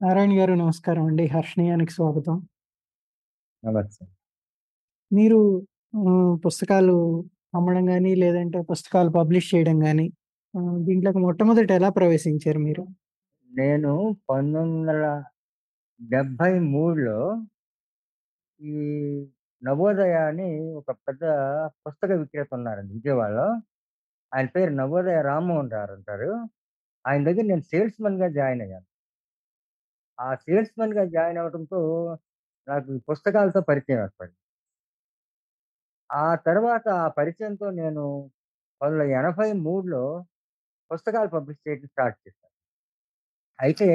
నారాయణ గారు నమస్కారం అండి. హర్షణీయానికి స్వాగతం. నమస్తే. మీరు పుస్తకాలు అమ్మడం గాని, లేదంటే పుస్తకాలు పబ్లిష్ చేయడం ఆహ్, దీంట్లోకి మొట్టమొదట ఎలా ప్రవేశించారు మీరు? నేను 1973లో ఈ నవోదయ అని ఒక పెద్ద పుస్తక విక్రేత ఉన్నారండి విజయవాడలో. ఆయన పేరు నవోదయ రామ్మోహన్ గారంటారు. ఆయన దగ్గర నేను సేల్స్‌మన్‌గా జాయిన్ అయ్యాను. ఆ సేల్స్‌మన్‌గా జాయిన్ అవడంతో నాకు పుస్తకాలతో పరిచయం ఏర్పడింది. ఆ తర్వాత ఆ పరిచయంతో నేను 1983లో పుస్తకాలు పబ్లిష్ చేయడం స్టార్ట్ చేశాను. అయితే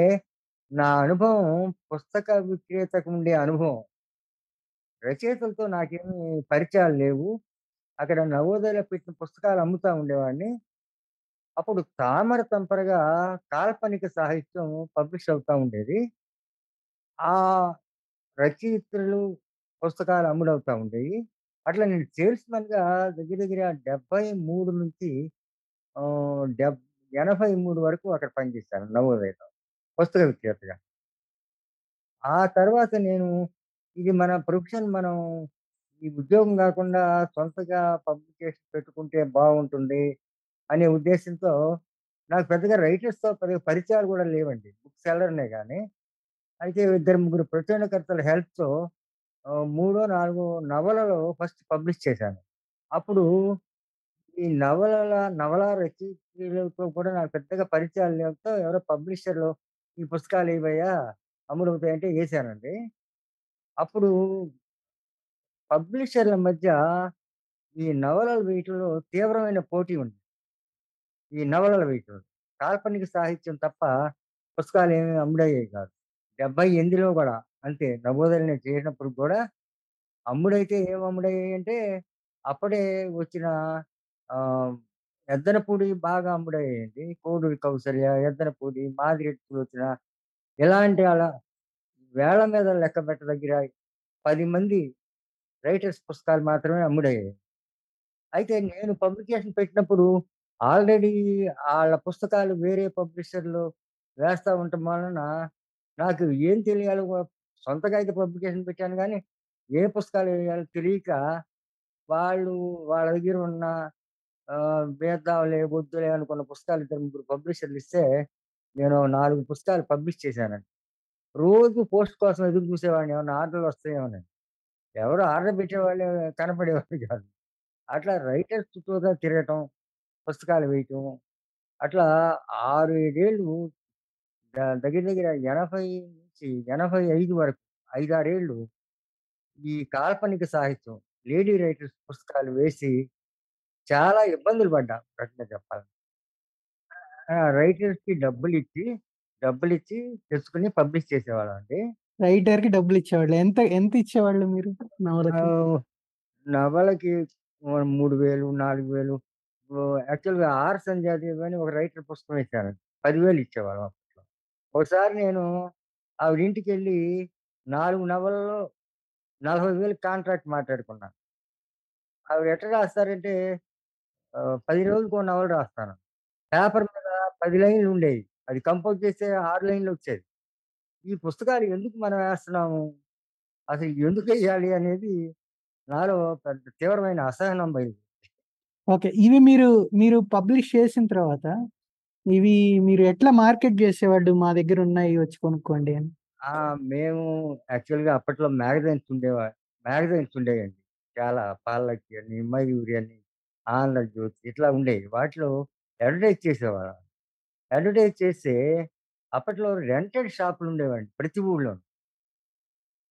నా అనుభవం పుస్తక విక్రేతకు ఉండే అనుభవం. రచయితలతో నాకేమి పరిచయాలు లేవు. అక్కడ నవోదయలో పెట్టిన పుస్తకాలు అమ్ముతా ఉండేవాడిని. అప్పుడు తామర తంపరగా కాల్పనిక సాహిత్యం పబ్లిష్ అవుతా ఉండేది. ఆ రచయిత్రులు పుస్తకాలు అమ్ముడవుతూ ఉండేవి అట్లా నేను సేల్స్మెన్గా దగ్గర దగ్గర 73 నుంచి డెబ్ ఎనభై మూడు వరకు అక్కడ పనిచేశాను నవోదయలో. పుస్తక విక్రేతగా. ఆ తర్వాత నేను ఇది మన ప్రొఫెషన్ మనం ఈ ఉద్యోగం కాకుండా సొంతగా పబ్లికేషన్ పెట్టుకుంటే బాగుంటుంది అనే ఉద్దేశంతో నాకు పెద్దగా రైటర్స్‌తో పెద్దగా పరిచయాలు కూడా లేవండి. బుక్ సెలర్నే కానీ అయితే ఇద్దరు, ముగ్గురు ప్రచురణకర్తల హెల్ప్‌తో మూడో, నాలుగో నవలలు ఫస్ట్ పబ్లిష్ చేశాను. అప్పుడు ఈ నవలల నవలా రచయితలతో కూడా నాకు పెద్దగా పరిచయాలు లేకపోతే ఎవరో పబ్లిషర్‌లు "ఈ పుస్తకాలు ఏవయ్యా అమ్ముడవుతాయంటే" వేశానండి అప్పుడు పబ్లిషర్‌ల మధ్య ఈ నవలలు వేయటంలో తీవ్రమైన పోటీ ఉంది. ఈ నవలలు వేయటంలో. కాల్పనిక సాహిత్యం తప్ప పుస్తకాలు పుస్తకాలేమి అమ్ముడయ్యేవి కాదు. డెబ్బై ఎనిమిదిలో కూడా అంతే. నవోదరణ చేసినప్పుడు కూడా అమ్ముడైతే ఏం అమ్ముడయ్యాయి అంటే అప్పుడే వచ్చిన ఎద్దనపూడి బాగా అమ్ముడయ్యాయండి. కోడూరి కౌసల్య, ఎద్దనపూడి, మాదిరి వచ్చిన ఇలాంటి అలా వేళ మీద లెక్క పెట్ట దగ్గర పది మంది రైటర్స్ పుస్తకాలు మాత్రమే అమ్ముడయ్యాయి. అయితే నేను పబ్లికేషన్ పెట్టినప్పుడు ఆల్రెడీ ఆళ్ళ పుస్తకాలు వేరే పబ్లిషర్‌లు వేస్తా ఉండటం వలన నాకు ఏం తెలియాలో సొంతగా అయితే పబ్లికేషన్ పెట్టాను గానీ, ఏ పుస్తకాలు వేయాలో తెలియక వాళ్ళు వాళ్ళ దగ్గర ఉన్న ఆహ్, వేద్దాంలే, వద్దులే అనుకున్న పుస్తకాలు ఇద్దరు, ముగ్గురు పబ్లిషర్‌లు ఇస్తే నేను 4 పుస్తకాలు పబ్లిష్ చేశానండి. రోజు పోస్ట్ కోసం ఎదురు చూసేవాడిని ఏమన్నా ఆర్డర్‌లు వస్తాయేమోనని. ఎవరు ఆర్డర్ పెట్టేవాళ్ళే కనపడేవాళ్ళు కాదు. అట్లా రైటర్స్ తిరగటం, పుస్తకాలు వేయటం అట్లా 6, 7 ఏళ్ళు ద దగ్గర దగ్గర 80 నుంచి 85 వరకు 5, 6 ఏళ్ళు ఈ కాల్పనిక సాహిత్యం, లేడీ రైటర్స్ పుస్తకాలు వేసి చాలా ఇబ్బందులు పడ్డా రకంగా చెప్పాలంటే. ఆ! రైటర్స్‌కి డబ్బులిచ్చి, డబ్బులిచ్చి తెచ్చుకొని పబ్లిష్ చేసేవాళ్ళమండి. రైటర్‌కి డబ్బులిచ్చేవాళ్ళు. ఎంత ఎంత ఇచ్చేవాళ్ళు మీరు నవలకి? ఆహ్, నవలకి ఓ 3000, 4000 ఓహ్, యాక్చువల్‌గా 'ఆర్ సంధ్యాదేవి' అని ఒక రైటర్ పుస్తకం ఇచ్చాను పదివేలు ఇచ్చేవాళ్ళం అప్పట్లో. ఒకసారి నేను ఆవిడ ఇంటికి వెళ్ళి నాలుగు నవలలో నలభై వేలు కాంట్రాక్ట్ మాట్లాడుకున్నాను. ఆవిడ ఎట్లా రాస్తారంటే పది రోజులకు నవలు రాస్తాను. పేపర్ మీద పది లైన్‌లు ఉండేవి అది కంపోజ్ చేస్తే ఆరు లైన్లు వచ్చేది ఈ పుస్తకాలు ఎందుకు మనం వేస్తున్నాము? అసలు ఎందుకు వేయాలి అనేది నాలో పెద్ద తీవ్రమైన అసహనం పోయింది ఓకే. ఇవి మీరు, మీరు పబ్లిష్ చేసిన తర్వాత ఇవి మీరు ఎట్లా మార్కెట్ చేసేవాళ్ళు? మా దగ్గర ఉన్నాయి వచ్చి కొనుక్కోండి అని. ఆ! మేము యాక్చువల్‌గా అప్పట్లో మ్యాగజైన్స్ ఉండేవా మ్యాగజైన్స్ ఉండేయండి. చాలా పాలకి అని, 'మయూరి' అని, 'ఆంధ్రజ్యోతి' ఇట్లా ఉండేవి. వాటిలో అడ్వర్టైజ్ చేసేవాళ్ళం. అడ్వర్టైజ్ చేస్తే అప్పట్లో రెంటెడ్ షాపులు ఉండేవండి ప్రతి ఊళ్ళో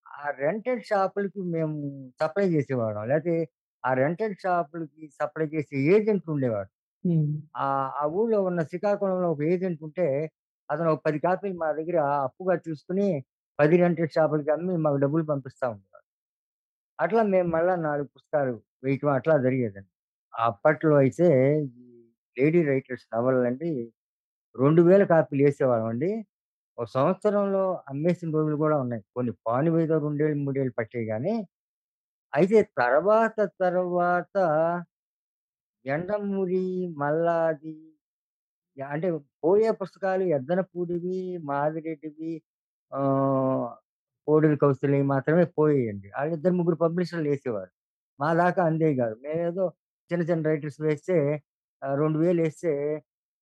ఆ రెంటెడ్ షాపులకి మేము సప్లై చేసేవాళ్ళం. లేకపోతే ఆ రెంటెడ్ షాపులకి సప్లై చేసే ఏజెంట్లుండేవాడు. హ్మ్. ఆహ్, ఆ ఊళ్ళో ఉన్న శ్రీకాకుళంలో ఒక ఏజెంట్ ఉంటే, అతను ఒక 10 కాపీలు మా దగ్గర అప్పుగా తీసుకొని 10 రెంటెడ్ షాపులకి అమ్మి మాకు డబ్బులు పంపిస్తా ఉండేవాడు. అట్లా మేము మళ్ళా 4 పుస్తకాలు వేయటం అట్లా జరిగేదండి. అప్పట్లో అయితే ఈ లేడీ రైటర్స్ నవలలండి 2000 కాపీలు ఏసేవాళ్ళమండి. ఒక సంవత్సరంలో అమ్మేసిన రోజులు గూడా ఉన్నాయి. కొన్ని పానువేదో 2 ఏళ్ళు, 3 ఏళ్ళు పట్టాయి గానీ, అయితే తర్వాత తర్వాత 'యండమూరి', 'మల్లాది' యాహ్! అంటే పోయే పుస్తకాలు 'ఎద్దనపూడివి', 'మాదిరెడ్డివి' ఆహ్, కోడెల కౌసల్యయి మాత్రమే పోయేయండి. ఆళ్ళిద్దరు, ముగ్గురు పబ్లిషర్‌లేసేవారు. మా దాకా అందేవి గాదు. మేమేదో చిన్న, చిన్న రైటర్స్ వేస్తే ఆహ్, 2000 వేస్తే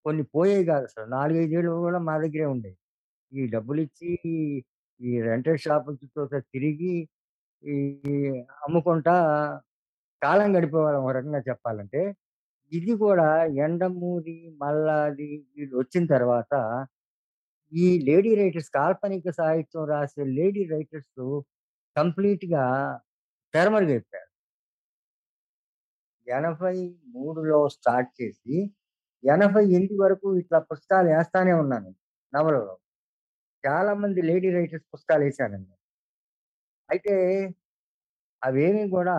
కొన్ని పోయేవి గాదసలు. 4, 5 ఏళ్ళు గూడా మా దగ్గరే ఉండేవి ఈ డబ్బులిచ్చి, ఈ రెంటెడ్ షాపుల చుట్టూతా తిరిగి, ఈ అమ్ముకుంటా కాలం గడిపేవాళ్ళం ఒక రకంగా చెప్పాలంటే. ఇది కూడా ఎండమూరి, 'మల్లాది' వీళ్ళొచ్చిన తర్వాత ఈ లేడీ రైటర్స్ కాల్పనిక సాహిత్యం రాసే లేడీ రైటర్సు కంప్లీట్‌గా తెరమరుగైపోయారు. 83లో స్టార్ట్ చేసి 88 వరకు ఇట్లా పుస్తకాలేస్తానే ఉన్నాను నవలలు. చాలా మంది లేడీ రైటర్స్ పుస్తకాలేశానండి. అయితే అవేమీ కూడా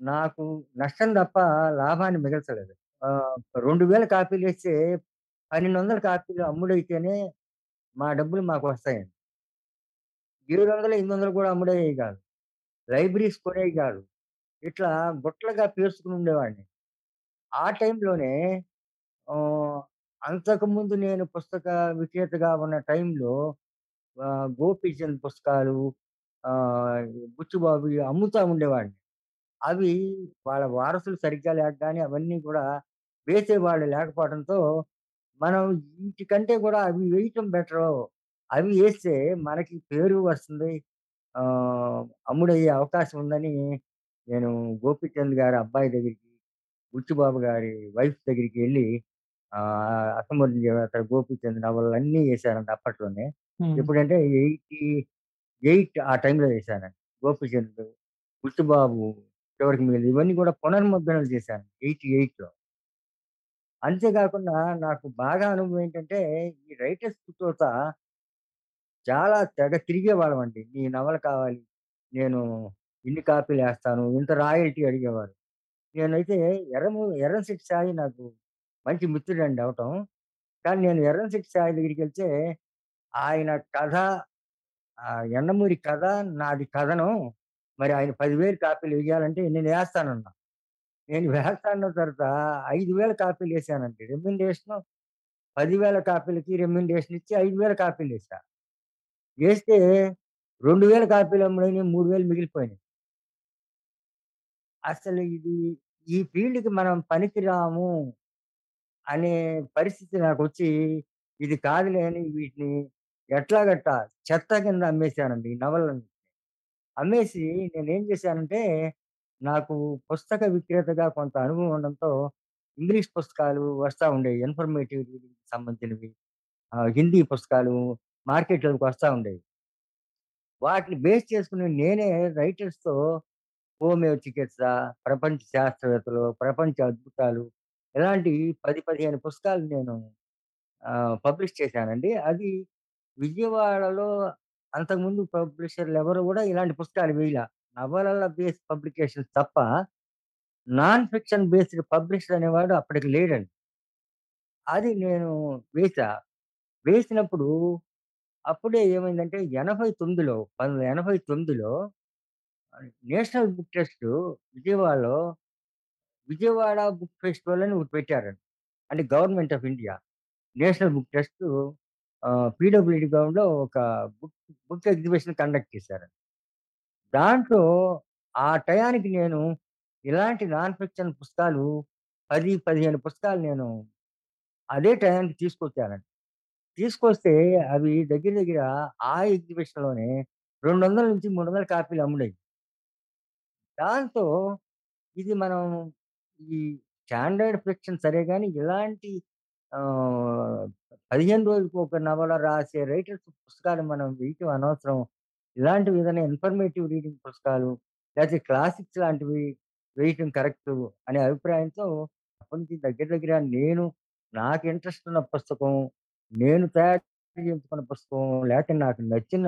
నాకు నష్టం తప్ప లాభాన్ని మిగల్చలేదు. ఆహ్, 2000 పన్నెండు 1200 కాపీలు అమ్ముడైతేనే మా డబ్బులు మాకొస్తాయండి. 700, 800 కూడా అమ్ముడయ్యేయి కాదు లైబ్రరీస్ కొనేవి కాదు ఇట్లా గుట్టలుగా పేర్చుకుని ఉండేవాడిని. ఆ టైంలోనే ఆహ్, అంతకుముందు నేను పుస్తక విక్రేతగా ఉన్న టైంలో ఆహ్, గోపీచంద్ పుస్తకాలు ఆహ్, బుచ్చిబాబుయి అమ్ముతా ఉండేవాడిని. అవి వాళ్ళ వారసులు సరిగ్గా లేక గాని అవన్నీ గూడా వేసేవాళ్ళు లేకపోవడంతో, మనం ఈటికంటే గూడా అవి వేయటం బెటరు. అవి ఏస్తే మనకి పేరు వస్తుంది. ఆహ్, అమ్ముడయ్యే అవకాశం ఉందని నేను గోపీచంద్ గారి అబ్బాయి దగ్గరికి, బుచ్చిబాబు గారి వైఫ్ దగ్గరికెళ్ళి ఆహ్, 'అసమర్థ జేవేతల గోపీచంద్' నవలలన్నీ ఏశానండి అప్పట్లోనే. ఎప్పుడంటే 88 ఆ టైంలో చేశానండి. గోపీచంద్, బుచ్చిబాబు, చివరికి మిగిలినయి ఇవన్నీ కూడా పునర్ముద్రణలు చేశాను 88లో. ఎయిట్లో అంతేకాకుండా నాకు బాగా అనుభవం ఏంటంటే, ఈ రైటర్స్ చుట్టూతా చాలా తెగ తిరిగేవాళ్ళమండి. "నీ నవల కావాలి. నేను ఇన్ని కాపీలేస్తాను." ఇంత రాయల్టీ అడిగేవారు. నేనైతే ఎర్రము ఎర్రంశెట్టి సాయి నాకు మంచి మిత్రుడండి అవ్వటం. కానీ నేను ఎర్రంశెట్టి సాయి దగ్గరికెళ్తే, ఆయన కథ ఆహ్, కథ, నాది కథను మరి ఆయన పదివేలు కాపీలు వేయాలంటే నేను వేస్తానన్నా. నేను వేస్తానన్న తర్వాత ఐదు వేల కాపీలు వేసానండి. రెమ్యుండేషన్ పదివేల కాపీలకి రెమ్యుండేషన్ ఇచ్చి ఐదు వేల కాపీలు వేసా వేస్తే రెండు వేల కాపీలు అమ్ముడైన మూడు వేలు మిగిలిపోయినాయి. అసలు ఇది ఈ ఫీల్డ్‌కి మనం పనికిరాము అనే పరిస్థితి నాకు వచ్చి ఇది కాదులే అని వీటిని ఎట్లాగట్ట చెత్త కింద అమ్మేసానండి ఈ నవలని. అమ్మేసి నేనేం చేశానంటే, నాకు పుస్తక విక్రేతగా కొంత అనుభవం ఉండడంతో, ఇంగ్లీష్ పుస్తకాలు వస్తా ఉండేవి. ఇన్ఫర్మేటివ్ రీడింగ్‌కి సంబంధించినవి. ఆహ్, హిందీ పుస్తకాలు మార్కెట్‌లోకి వస్తా ఉండేవి. వాటిని బేస్ చేసుకొని నేనే రైటర్స్‌తో హోమియో చికిత్స, ప్రపంచ శాస్త్రవేత్తలు, ప్రపంచ అద్భుతాలు ఇలాంటి 10, 15 పుస్తకాలు నేను ఆహ్, పబ్లిష్ చేశానండి. అది విజయవాడలో అంతకుముందు పబ్లిషర్‌లెవరు గూడా ఇలాంటి పుస్తకాలు వేయలా. నవలల బేస్ పబ్లికేషన్స్ తప్ప, నాన్ ఫిక్షన్ బేస్డ్ పబ్లిషర్ అనేవాడు అప్పటికి లేడండి. అది నేను వేశా. వేసినప్పుడు అప్పుడే ఏమైందంటే 89లో 1989లో ఆహ్, నేషనల్ బుక్ ట్రస్ట్ విజయవాడలో విజయవాడ బుక్ ఫెస్టివల్ అని ఒకటి పెట్టారండి. అంటే government of India. National book trust PWD గ్రౌండ్‌లో ఒక బుక్ బుక్ ఎగ్జిబిషన్ కండక్ట్ చేశారు దాంట్లో ఆ టయానికి నేను ఇలాంటి నాన్ ఫిక్షన్ పుస్తకాలు 10, 15 పుస్తకాలు నేను అదే టయానికి తీసుకొచ్చానండి. తీసుకొస్తే అవి దగ్గర దగ్గర ఆ ఎగ్జిబిషన్‌లోనే 200-300 కాపీలు అమ్ముడాయి దాంతో ఇది మనం ఈ స్టాండర్డ్ ఫిక్షన్ సరే కానీ ఇలాంటి పదిహేను రోజులకు ఒక నవల రాసే రైటర్స్ పుస్తకాలు మనం వేయటం అనవసరం. ఇలాంటివి ఏదైనా ఇన్ఫర్మేటివ్ రీడింగ్ పుస్తకాలు, లేకపోతే క్లాసిక్స్ లాంటివి వేయటం కరెక్ట్ అనే అభిప్రాయంతో అప్పటి దగ్గర దగ్గర నేను నాకు ఇంట్రెస్ట్ ఉన్న పుస్తకం, నేను తయారు చేయించుకున్న పుస్తకం, లేకపోతే నాకు నచ్చిన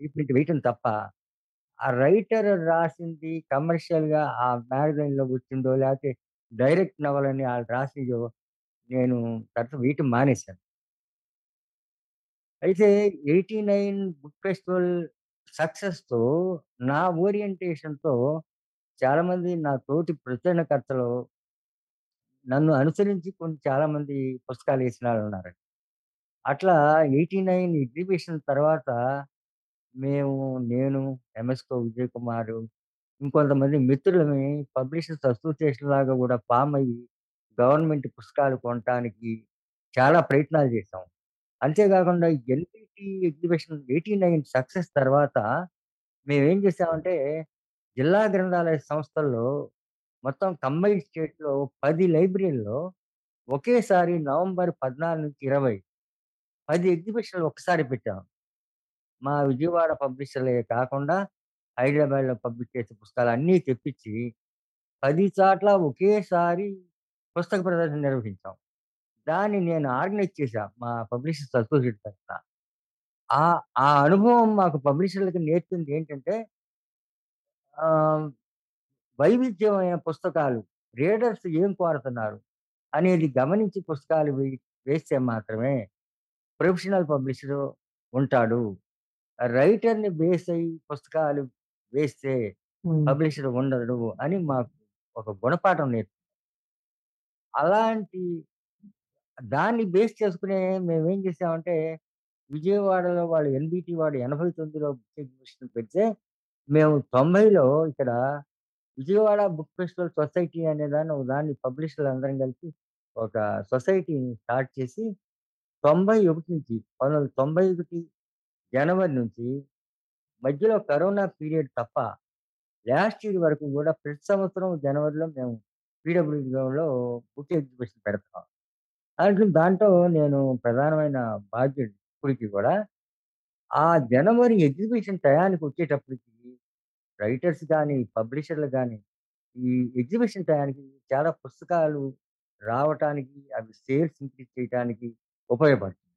రీప్రింట్ వేయటం తప్ప, ఆ రైటర్ రాసింది కమర్షియల్‌గా ఆ మ్యాగజైన్‌లో వచ్చిందో, లేకపోతే డైరెక్ట్ నవలని వాళ్ళు రాసిందో నేను తర్వాత వీటిని మానేశాను. అయితే 89 బుక్ ఫెస్టివల్ సక్సెస్‌తో నా ఓరియంటేషన్‌తో చాలామంది నా తోటి ప్రచురణకర్తలు నన్ను అనుసరించి కొన్ని చాలామంది పుస్తకాలేసిన ఆళ్ళున్నారండి. అట్లా 89 ఎగ్జిబిషన్ తర్వాత మేము నేను, ఎంఎస్‌కో విజయ్ కుమారు, ఇంకొంతమంది మిత్రులని పబ్లిషర్స్ అసోసియేషన్ లాగా గూడా ఫార్మ్ అయ్యి, గవర్నమెంట్ పుస్తకాలు కొనటానికి చాలా ప్రయత్నాలు చేశాం. అంతేకాకుండా ఎన్‌పీటీ ఎగ్జిబిషన్ 89 సక్సెస్ తర్వాత మేమేం చేసామంటే, జిల్లా గ్రంథాలయ సంస్థల్లో మొత్తం కంబైన్డ్ స్టేట్‌లో 10 లైబ్రరీల్లో ఒకేసారి నవంబర్ 14-20 10 ఎగ్జిబిషన్‌లు ఒకసారి పెట్టాం. మా విజయవాడ పబ్లిషర్‌లే కాకుండా హైదరాబాద్‌లో పబ్లిష్ చేసే పుస్తకాలన్నీ తెప్పించి 10 చోట్ల ఒకేసారి పుస్తక ప్రదర్శన నిర్వహించాం. దాన్ని నేను ఆర్గనైజ్ చేశా. మా పబ్లిషర్స్ అసోసియేట్ తరపున. ఆ ఆ అనుభవం మాకు పబ్లిషర్‌లకి నేర్పింది ఏంటంటే వైవిధ్యమైన పుస్తకాలు రీడర్స్ ఏం కోరుతున్నారు అనేది గమనించి పుస్తకాలు వేస్తే మాత్రమే ప్రొఫెషనల్ పబ్లిషరు ఉంటాడు. రైటర్‌ని బేస్ అయ్యి పుస్తకాలు వేస్తే. పబ్లిషర్ ఉండడు అని మాకు ఒక గుణపాఠం నేర్పింది. అలాంటి దాన్ని బేస్ చేసుకునే మేమేం చేసామంటే, విజయవాడలో వాళ్ళు ఎన్‌బీటీ వాడు 89లో బుక్ ఎగ్జిబిషన్ పెడితే, మేము 90లో ఇక్కడ విజయవాడ బుక్ ఫెస్టివల్ సొసైటీ అనే దాన్ని ఒక దాన్ని పబ్లిషర్లందరం కలిసి ఒక సొసైటీని స్టార్ట్ చేసి 91 నుంచి 1991 జనవరి నుంచి మధ్యలో కరోనా పీరియడ్ తప్ప లాస్ట్ ఇయర్ వరకు గూడా ప్రతి సంవత్సరం జనవరిలో మేము పీడబ్ల్యూడీ బుక్ ఎగ్జిబిషన్ పెడతాం. అంటే దాంట్లో నేను ప్రధానమైన బాధ్యుడిని ఇప్పటికి గూడా. ఆ జనవరి ఎగ్జిబిషన్ టయానికి వచ్చేటప్పటికి రైటర్స్ గాని, పబ్లిషర్‌లు గాని, ఈ ఎగ్జిబిషన్ టయానికి చాలా పుస్తకాలు రావటానికి, అవి సేల్స్ ఇంక్రీజ్ చేయటానికి ఉపయోగపడుతుంది.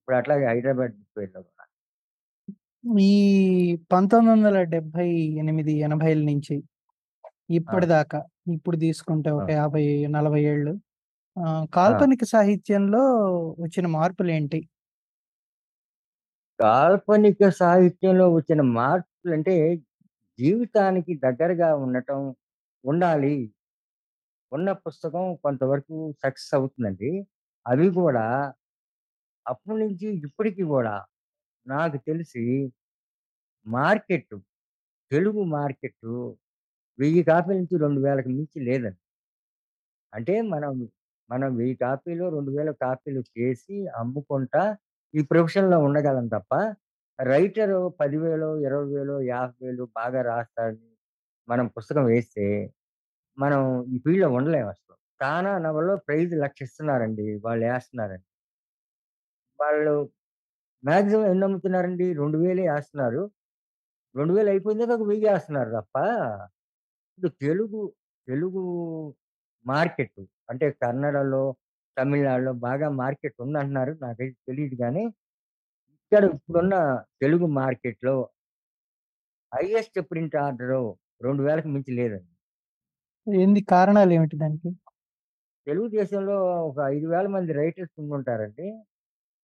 ఇప్పుడు అట్లాగే హైదరాబాద్ బుక్ ఫెయిర్‌లో గూడా. ఈ 1978, 80ల నుంచి ఆ! ఇప్పటిదాకా ఇప్పుడు తీసుకుంటే ఒక ఆ! 50, 40 ఏళ్ళు ఆ! కాల్పనిక సాహిత్యంలో వచ్చిన మార్పులేంటి? కాల్పనిక సాహిత్యంలో వచ్చిన మార్పులంటే, జీవితానికి దగ్గరగా ఉండటం ఉండాలి. ఉన్న పుస్తకం కొంతవరకు సక్సెస్ అవుతుందండి. అవి గూడా అప్పటి నుంచి ఇప్పటికి గూడా నాకు తెలిసి మార్కెట్టు, తెలుగు మార్కెట్టు 1000 కాపీల నుంచి 2000కి మించి లేదండి. అంటే మనం, మనం వెయ్యి కాపీలు, 2000 కాపీలు చేసి అమ్ముకుంటా ఈ ప్రొఫెషన్‌లో ఉండగలం తప్ప, రైటరు 10,000, 20,000, 50,000 బాగా రాస్తాడని మనం పుస్తకం వేస్తే, మనం ఈ ఫీల్డ్‌లో ఉండలేమసలు. కానా నవలలో ప్రైజ్ లక్ష ఇస్తున్నారండి. వాళ్ళేస్తున్నారండి. వాళ్ళు మాక్సిమం ఎన్నమ్ముతున్నారండి? 2000 వేస్తున్నారు 2000 వేలు అయిపోయింది ఒక 1000 ఏస్తున్నారు తప్ప, ఇప్పుడు తెలుగు, తెలుగు మార్కెట్ అంటే కన్నడలో, తమిళనాడులో బాగా మార్కెట్ ఉందంటున్నారు. నాకైతే తెలీదు గానీ, ఇక్కడ ఇప్పుడున్న తెలుగు మార్కెట్‌లో హైయెస్ట్ ప్రింట్ ఆర్డరు 2000కి మించి లేదండి. ఏంది కారణాలేమిటి దానికి? తెలుగుదేశంలో ఒక 5,000 మంది రైటర్స్ ఉండుంటారండి.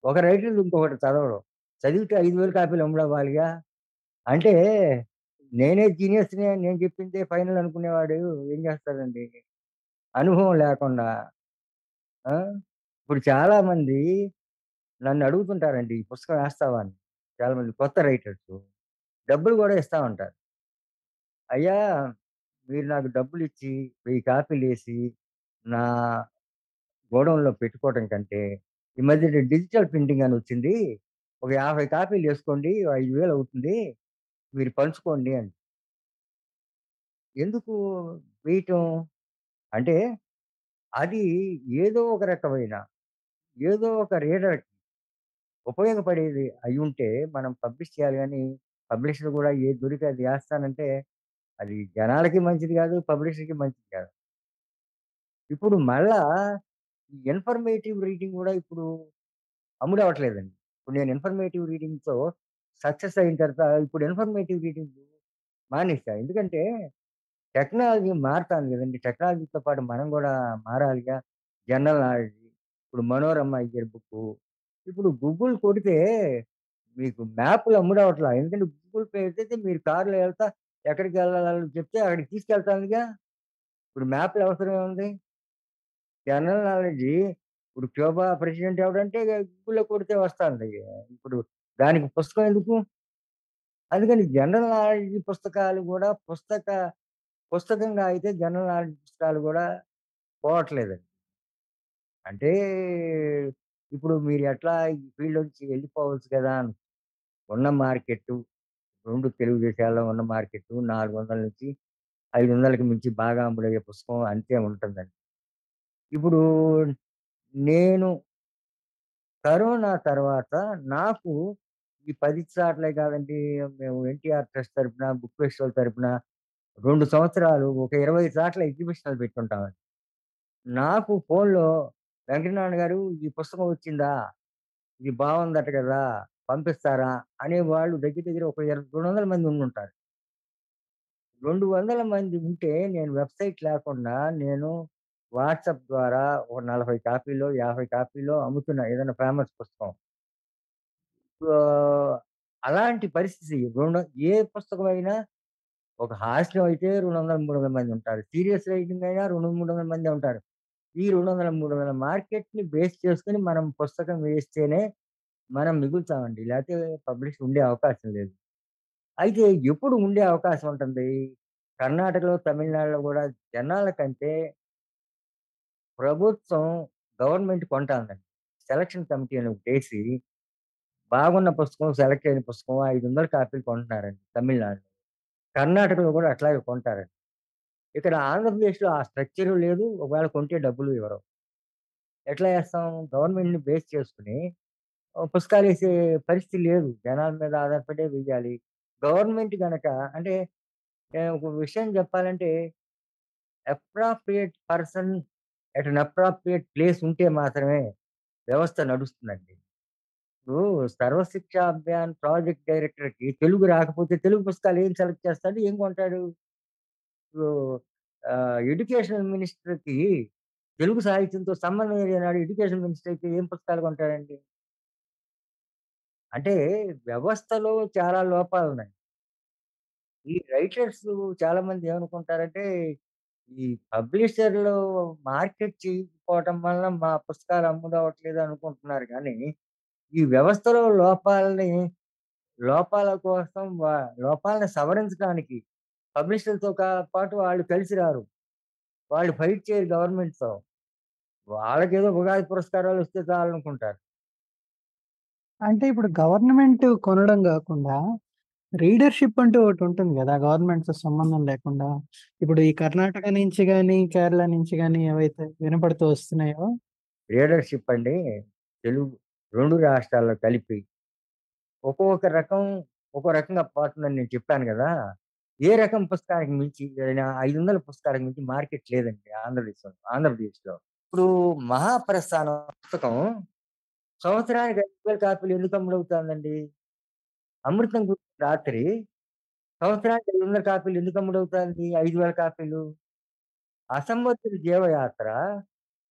ఒక రైటర్ ఇంకొకడు చదవడు. చదివితే 5,000 కాపీలు అమ్ముడవ్వాలిగా. అంటే నేనే జీనియస్‌ని నేను చెప్పిందే ఫైనల్ అనుకునేవాడు ఏం చేస్తాడండి? అనుభవం లేకుండా. ఆ! ఇప్పుడు చాలామంది నన్ను అడుగుతుంటారండి. ఈ పుస్తకం వేస్తావా అని. చాలామంది కొత్త రైటర్సు. డబ్బులు గూడా ఇస్తా ఉంటారు. అయ్యా! మీరు నాకు డబ్బులిచ్చి 1000 కాపీలేసి నా గోడౌన్‌లో పెట్టుకోవటం కంటే, ఈ మధ్య డిజిటల్ ప్రింటింగ్ అని వచ్చింది. ఒక 50 కాపీలు ఏసుకోండి. 5,000 అవుతుంది. మీరు పంచుకోండి అని. ఎందుకు వేయటం? అంటే అది ఏదో ఒక రకమైన, ఏదో ఒక రీడర్‌కి ఉపయోగపడేది అయ్యుంటే మనం పబ్లిష్ చేయాలి గానీ, పబ్లిషర్ గూడా ఏది దొరికి అది ఏస్తానంటే, అది జనాలకి మంచిది గాదు. పబ్లిషర్‌కి మంచిది కాదు. ఇప్పుడు మళ్ళా ఈ ఇన్ఫర్మేటివ్ రీడింగ్ గూడా ఇప్పుడు అమ్ముడవ్వట్లేదండి. ఇప్పుడు నేను ఇన్ఫర్మేటివ్ రీడింగ్‌తో సక్సెస్ అయిన తర్వాత ఇప్పుడు ఇన్ఫర్మేటివ్ రీడింగ్ మానేసా. ఎందుకంటే టెక్నాలజీ మారుతాను కదండి టెక్నాలజీతో పాటు మనం కూడా మారాలిగా. జనరల్ నాలెడ్జ్ ఇప్పుడు 'మనోరమ' అయ్యర్ బుక్ ఇప్పుడు గూగుల్ కొడితే మీకు మ్యాప్‌లు అమ్ముడవట్లా ఎందుకంటే గూగుల్ పెడితే మీరు కార్‌లో ఎక్కడికి వెళ్ళాలని చెప్తే అక్కడికి తీసుకెళ్తానుగా ఇప్పుడు మ్యాప్లు అవసరం ఏముంది? జనరల్ నాలెడ్జ్ ఇప్పుడు క్యూబా ప్రెసిడెంట్ ఎవడంటే గూగుల్‌లో కొడితే వస్తాంది. ఇప్పుడు దానికి పుస్తకం ఎందుకు? అందుకని జనరల్ నాలెడ్జ్ పుస్తకాలు కూడా పుస్తక పుస్తకంగా అయితే జనరల్ నాలెడ్జ్ పుస్తకాలు గూడా పోవట్లేదండి. అంటే ఇప్పుడు మీరు ఎట్లా ఈ ఫీల్డ్ నుంచి వెళ్ళిపోవచ్చు కదా అని ఉన్న మార్కెట్టు 2 తెలుగు దేశాల్లో ఉన్న మార్కెట్టు 400-500కి మించి బాగా అమ్ముడయ్యే పుస్తకం అంతే ఉంటుందండి. ఇప్పుడు నేను కరోనా తర్వాత నాకు ఈ పది చాట్లే కాదండి మేము ఎన్టీఆర్ ట్రస్ట్ తరపున, బుక్ ఫెస్టివల్ తరపున రెండు సంవత్సరాలు ఒక 20 సార్ల ఎగ్జిబిషన్‌లు పెట్టుంటామండి. నాకు ఫోన్‌లో వెంకటనారాయణ గారు ఈ పుస్తకం వచ్చిందా? ఇది బావుందట కదా పంపిస్తారా? అనేవాళ్ళు దగ్గర దగ్గర ఒక ఇర 200 మంది ఉండుంటారు. 200 మంది ఉంటే నేను వెబ్‌సైట్ లేకుండా నేను వాట్సాప్ ద్వారా ఒక 40 కాపీలో, 50 కాపీలో అమ్ముతున్నా ఏదైనా ఫేమస్ పుస్తకం. అలాంటి పరిస్థితి రెండు ఏ పుస్తకమైనా ఒక హాస్టల్ అయితే 200, 300 మంది ఉంటారు. సీరియస్ రైటింగ్ అయినా మూడు వందల మంది ఉంటారు. ఈ 200, 300 మార్కెట్‌ని బేస్ చేసుకొని మనం పుస్తకం వేస్తేనే మనం మిగులుతామండి. లేకపోతే పబ్లిష్ ఉండే అవకాశం లేదు. అయితే ఎప్పుడు ఉండే అవకాశం ఉంటుంది? కర్ణాటకలో, తమిళనాడులో కూడా జనాల కంటే ప్రభుత్వం గవర్నమెంట్ కొంటాందండి. సెలక్షన్ కమిటీ అని వేసి బాగున్న పుస్తకం, సెలెక్ట్ అయిన పుస్తకం 500 కాపీలు కొంటున్నారండి తమిళనాడు కర్ణాటకలో కూడా అట్లాగే కొంటారండి. ఇక్కడ ఆంధ్రప్రదేశ్‌లో ఆ స్ట్రక్చర్ లేదు. ఒకవేళ కొంటే డబ్బులు ఇవ్వరు. ఎట్లా చేస్తాం? గవర్నమెంట్‌ని బేస్ చేసుకొని ఆహ్, పుస్తకాలేసే పరిస్థితి లేదు. జనాల మీద ఆధారపడే వెయ్యాలి. గవర్నమెంట్ గనక అంటే నేను ఒక విషయం చెప్పాలంటే appropriate person at an appropriate place ఉంటే మాత్రమే వ్యవస్థ నడుస్తుందండి. ఇప్పుడు సర్వశిక్ష అభియాన్ ప్రాజెక్ట్ డైరెక్టర్‌కి తెలుగు రాకపోతే తెలుగు పుస్తకాలు ఏం సెలెక్ట్ చేస్తాడు? ఏం కొంటాడు? ఇప్పుడు ఎడ్యుకేషనల్ మినిస్టర్‌కి తెలుగు సాహిత్యంతో సంబంధం లేనాడు ఎడ్యుకేషన్ మినిస్టర్ అయితే ఏం పుస్తకాలు కొంటాడండి? అంటే వ్యవస్థలో చాలా లోపాలు ఉన్నాయి ఈ రైటర్స్ చాలా మంది ఏమనుకుంటారంటే, ఈ పబ్లిషర్‌లు మార్కెట్ చేయకపోవటం వలన మా పుస్తకాలు అమ్ముడవట్లేదు అనుకుంటున్నారు కానీ ఈ వ్యవస్థలో లోపాలని లోపాల కోసం లోపాలను సవరించడానికి పబ్లిషర్‌లతో పాటు వాళ్ళు కలిసి రారు. వాళ్ళు ఫైట్ చేయరు గవర్నమెంట్‌తో. వాళ్ళకేదో ఉగాది పురస్కారాలొస్తే చాలనుకుంటారు. అంటే ఇప్పుడు గవర్నమెంట్ కొనడం గాకుండా, రీడర్‌షిప్ అంటూ ఒకటుంటుంది గదా! గవర్నమెంట్‌తో సంబంధం లేకుండా. ఇప్పుడు ఈ కర్ణాటక నుంచి గాని, కేరళ నుంచి గాని ఏవైతే వినపడుతూ వస్తున్నాయో రీడర్‌షిప్ అండి తెలుగు రెండు రాష్ట్రాల్లో కలిపి ఒక్కొక్క రకం ఒక్కో రకంగా పోతుందని నేను చెప్పాను కదా ఏ రకం పుస్తకానికి మించి ఐదు వందల పుస్తకాలకు మించి మార్కెట్ లేదండి ఆంధ్రప్రదేశ్లో ఆంధ్రప్రదేశ్‌లో. ఇప్పుడు 'మహాప్రస్థానం' పుస్తకం సంవత్సరానికి ఐదు వేల కాపీలు ఎందుకు అమ్ముడవుతుందండి 'అమృతం గుర్తు రాత్రి' సంవత్సరానికి 500 కాపీలు ఎందుకు అమ్ముడవుతుంది ఐదు వేల కాపీలు. 'అసంబద్ధుడి జీవయాత్ర'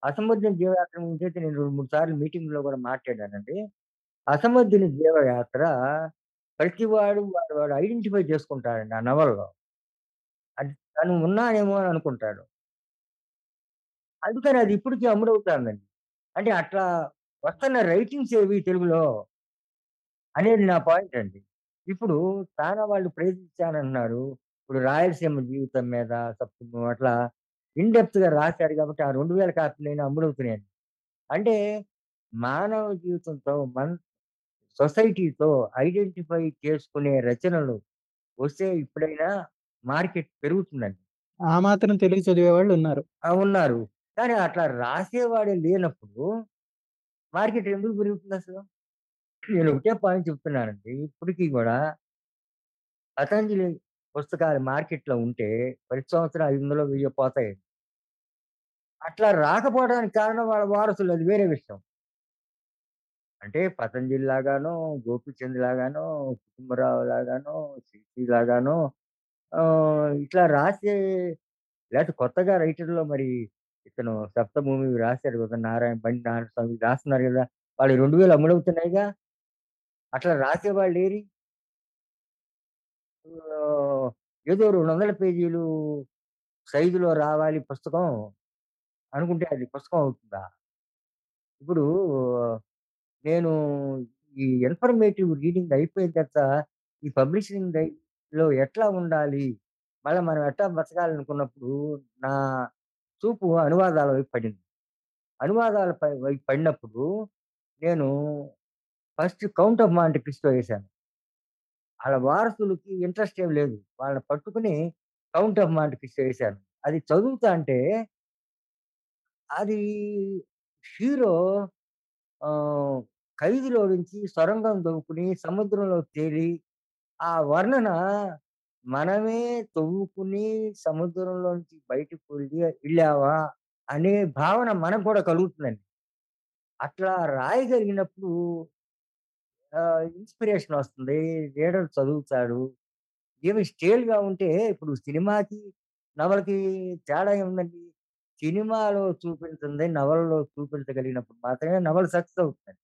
అసమర్థుని జీవయాత్ర గురించైతే నేను 2, 3 సార్లు మీటింగ్‌లో గూడా మాట్లాడానండి. అసమర్థుని జీవయాత్ర ప్రతివాడు వాడు వాడు ఐడెంటిఫై చేసుకుంటాడండి ఆ నవలలో. అది తను ఉన్నానేమో అని అనుకుంటాడు. అందుకని అది ఇప్పటికి అమ్ముడవుతాందండి. అంటే అట్లా వస్తున్న రైటింగ్స్ ఏవి తెలుగులో? అనేది నా పాయింట్ అండి. ఇప్పుడు చాలా వాళ్ళు ప్రయత్నించానంటున్నారు. ఇప్పుడు రాయలసీమ జీవితం మీద సప్తమం అట్లా ఇన్ డెప్త్‌గా రాశారు కాబట్టి ఆ 2000 కాపీలైనా అమ్ముడవుతున్నాయండి. అంటే మానవ జీవితంతో మన్ సొసైటీతో ఐడెంటిఫై చేసుకునే రచనలు వస్తే ఇప్పుడైనా మార్కెట్ పెరుగుతుందండి. ఆ మాత్రం తెలుగు చదివేవాళ్ళున్నారు. ఆ! ఉన్నారు. కానీ అట్లా రాసేవాడే లేనప్పుడు మార్కెట్ ఎందుకు పెరుగుతుందసలు? నేను ఒకటే పాయింట్ చెప్తున్నానండి. ఇప్పటికి గూడా పతంజలి పుస్తకాలు మార్కెట్‌లో ఉంటే ప్రతి సంవత్సరం 500 వెయ్యో పోతాయి. అట్లా రాకపోవడానికి కారణం వాళ్ళ వారసులు అది వేరే విషయం. అంటే పతంజలి లాగానో, గోపీచంద్ లాగానో, కుటుంబరావు లాగానో, శిశి లాగానో ఆహ్, ఇట్లా రాసే లేతే కొత్తగా రైటర్‌లో మరి ఇతను 'సప్తభూమి' రాసాడు కదా! నారాయణ బండి నారాయణ స్వామి రాస్తున్నారు గదా! వాళ్ళు 2000 అమ్ముడవుతున్నాయిగా. అట్లా రాసేవాళ్ళేరి? ఆహ్, ఏదో 200 పేజీలు సైజులో రావాలి పుస్తకం అనుకుంటే అది పుస్తకం అవుతుందా? ఇప్పుడు నేను ఈ ఇన్ఫర్మేటివ్ రీడింగ్ అయిపోయిన తర్వాత, ఈ పబ్లిషింగ్ డైలో ఎట్లా ఉండాలి? మళ్ళా మనం ఎట్టా బతకాలనుకున్నప్పుడు, నా చూపు అనువాదాల వైపు పడింది. అనువాదాల పై వైపు పడినప్పుడు, నేను first 'count of Monte Cristo' ఏశాను. వాళ్ళ వారసులకి ఇంట్రెస్ట్ ఏం లేదు. వాళ్ళని పట్టుకుని 'కౌంట్ ఆఫ్ మాంటే క్రిస్టో' ఏశాను. అది చదువుతాంటే అది హీరో ఆహ్, ఖైదులో నుంచి సొరంగం తవ్వుకుని సముద్రంలోకి తేలి, ఆ వర్ణన మనమే తవ్వుకుని సముద్రంలోంచి బయటకు వెళ్ళి ఎళ్ళావా అనే భావన మనకు కూడా కలుగుతుందండి. అట్లా రాయగలిగినప్పుడు ఇన్‌స్పిరేషన్ వస్తుంది. రీడర్ చదువుతాడు. ఏమి స్టేల్‌గా ఉంటే ఇప్పుడు సినిమాకి, నవలకి తేడా ఏముందండి? సినిమాలో చూపించింది నవలలో చూపించగలిగినప్పుడు మాత్రమే నవల సక్సెస్ అవుతుంది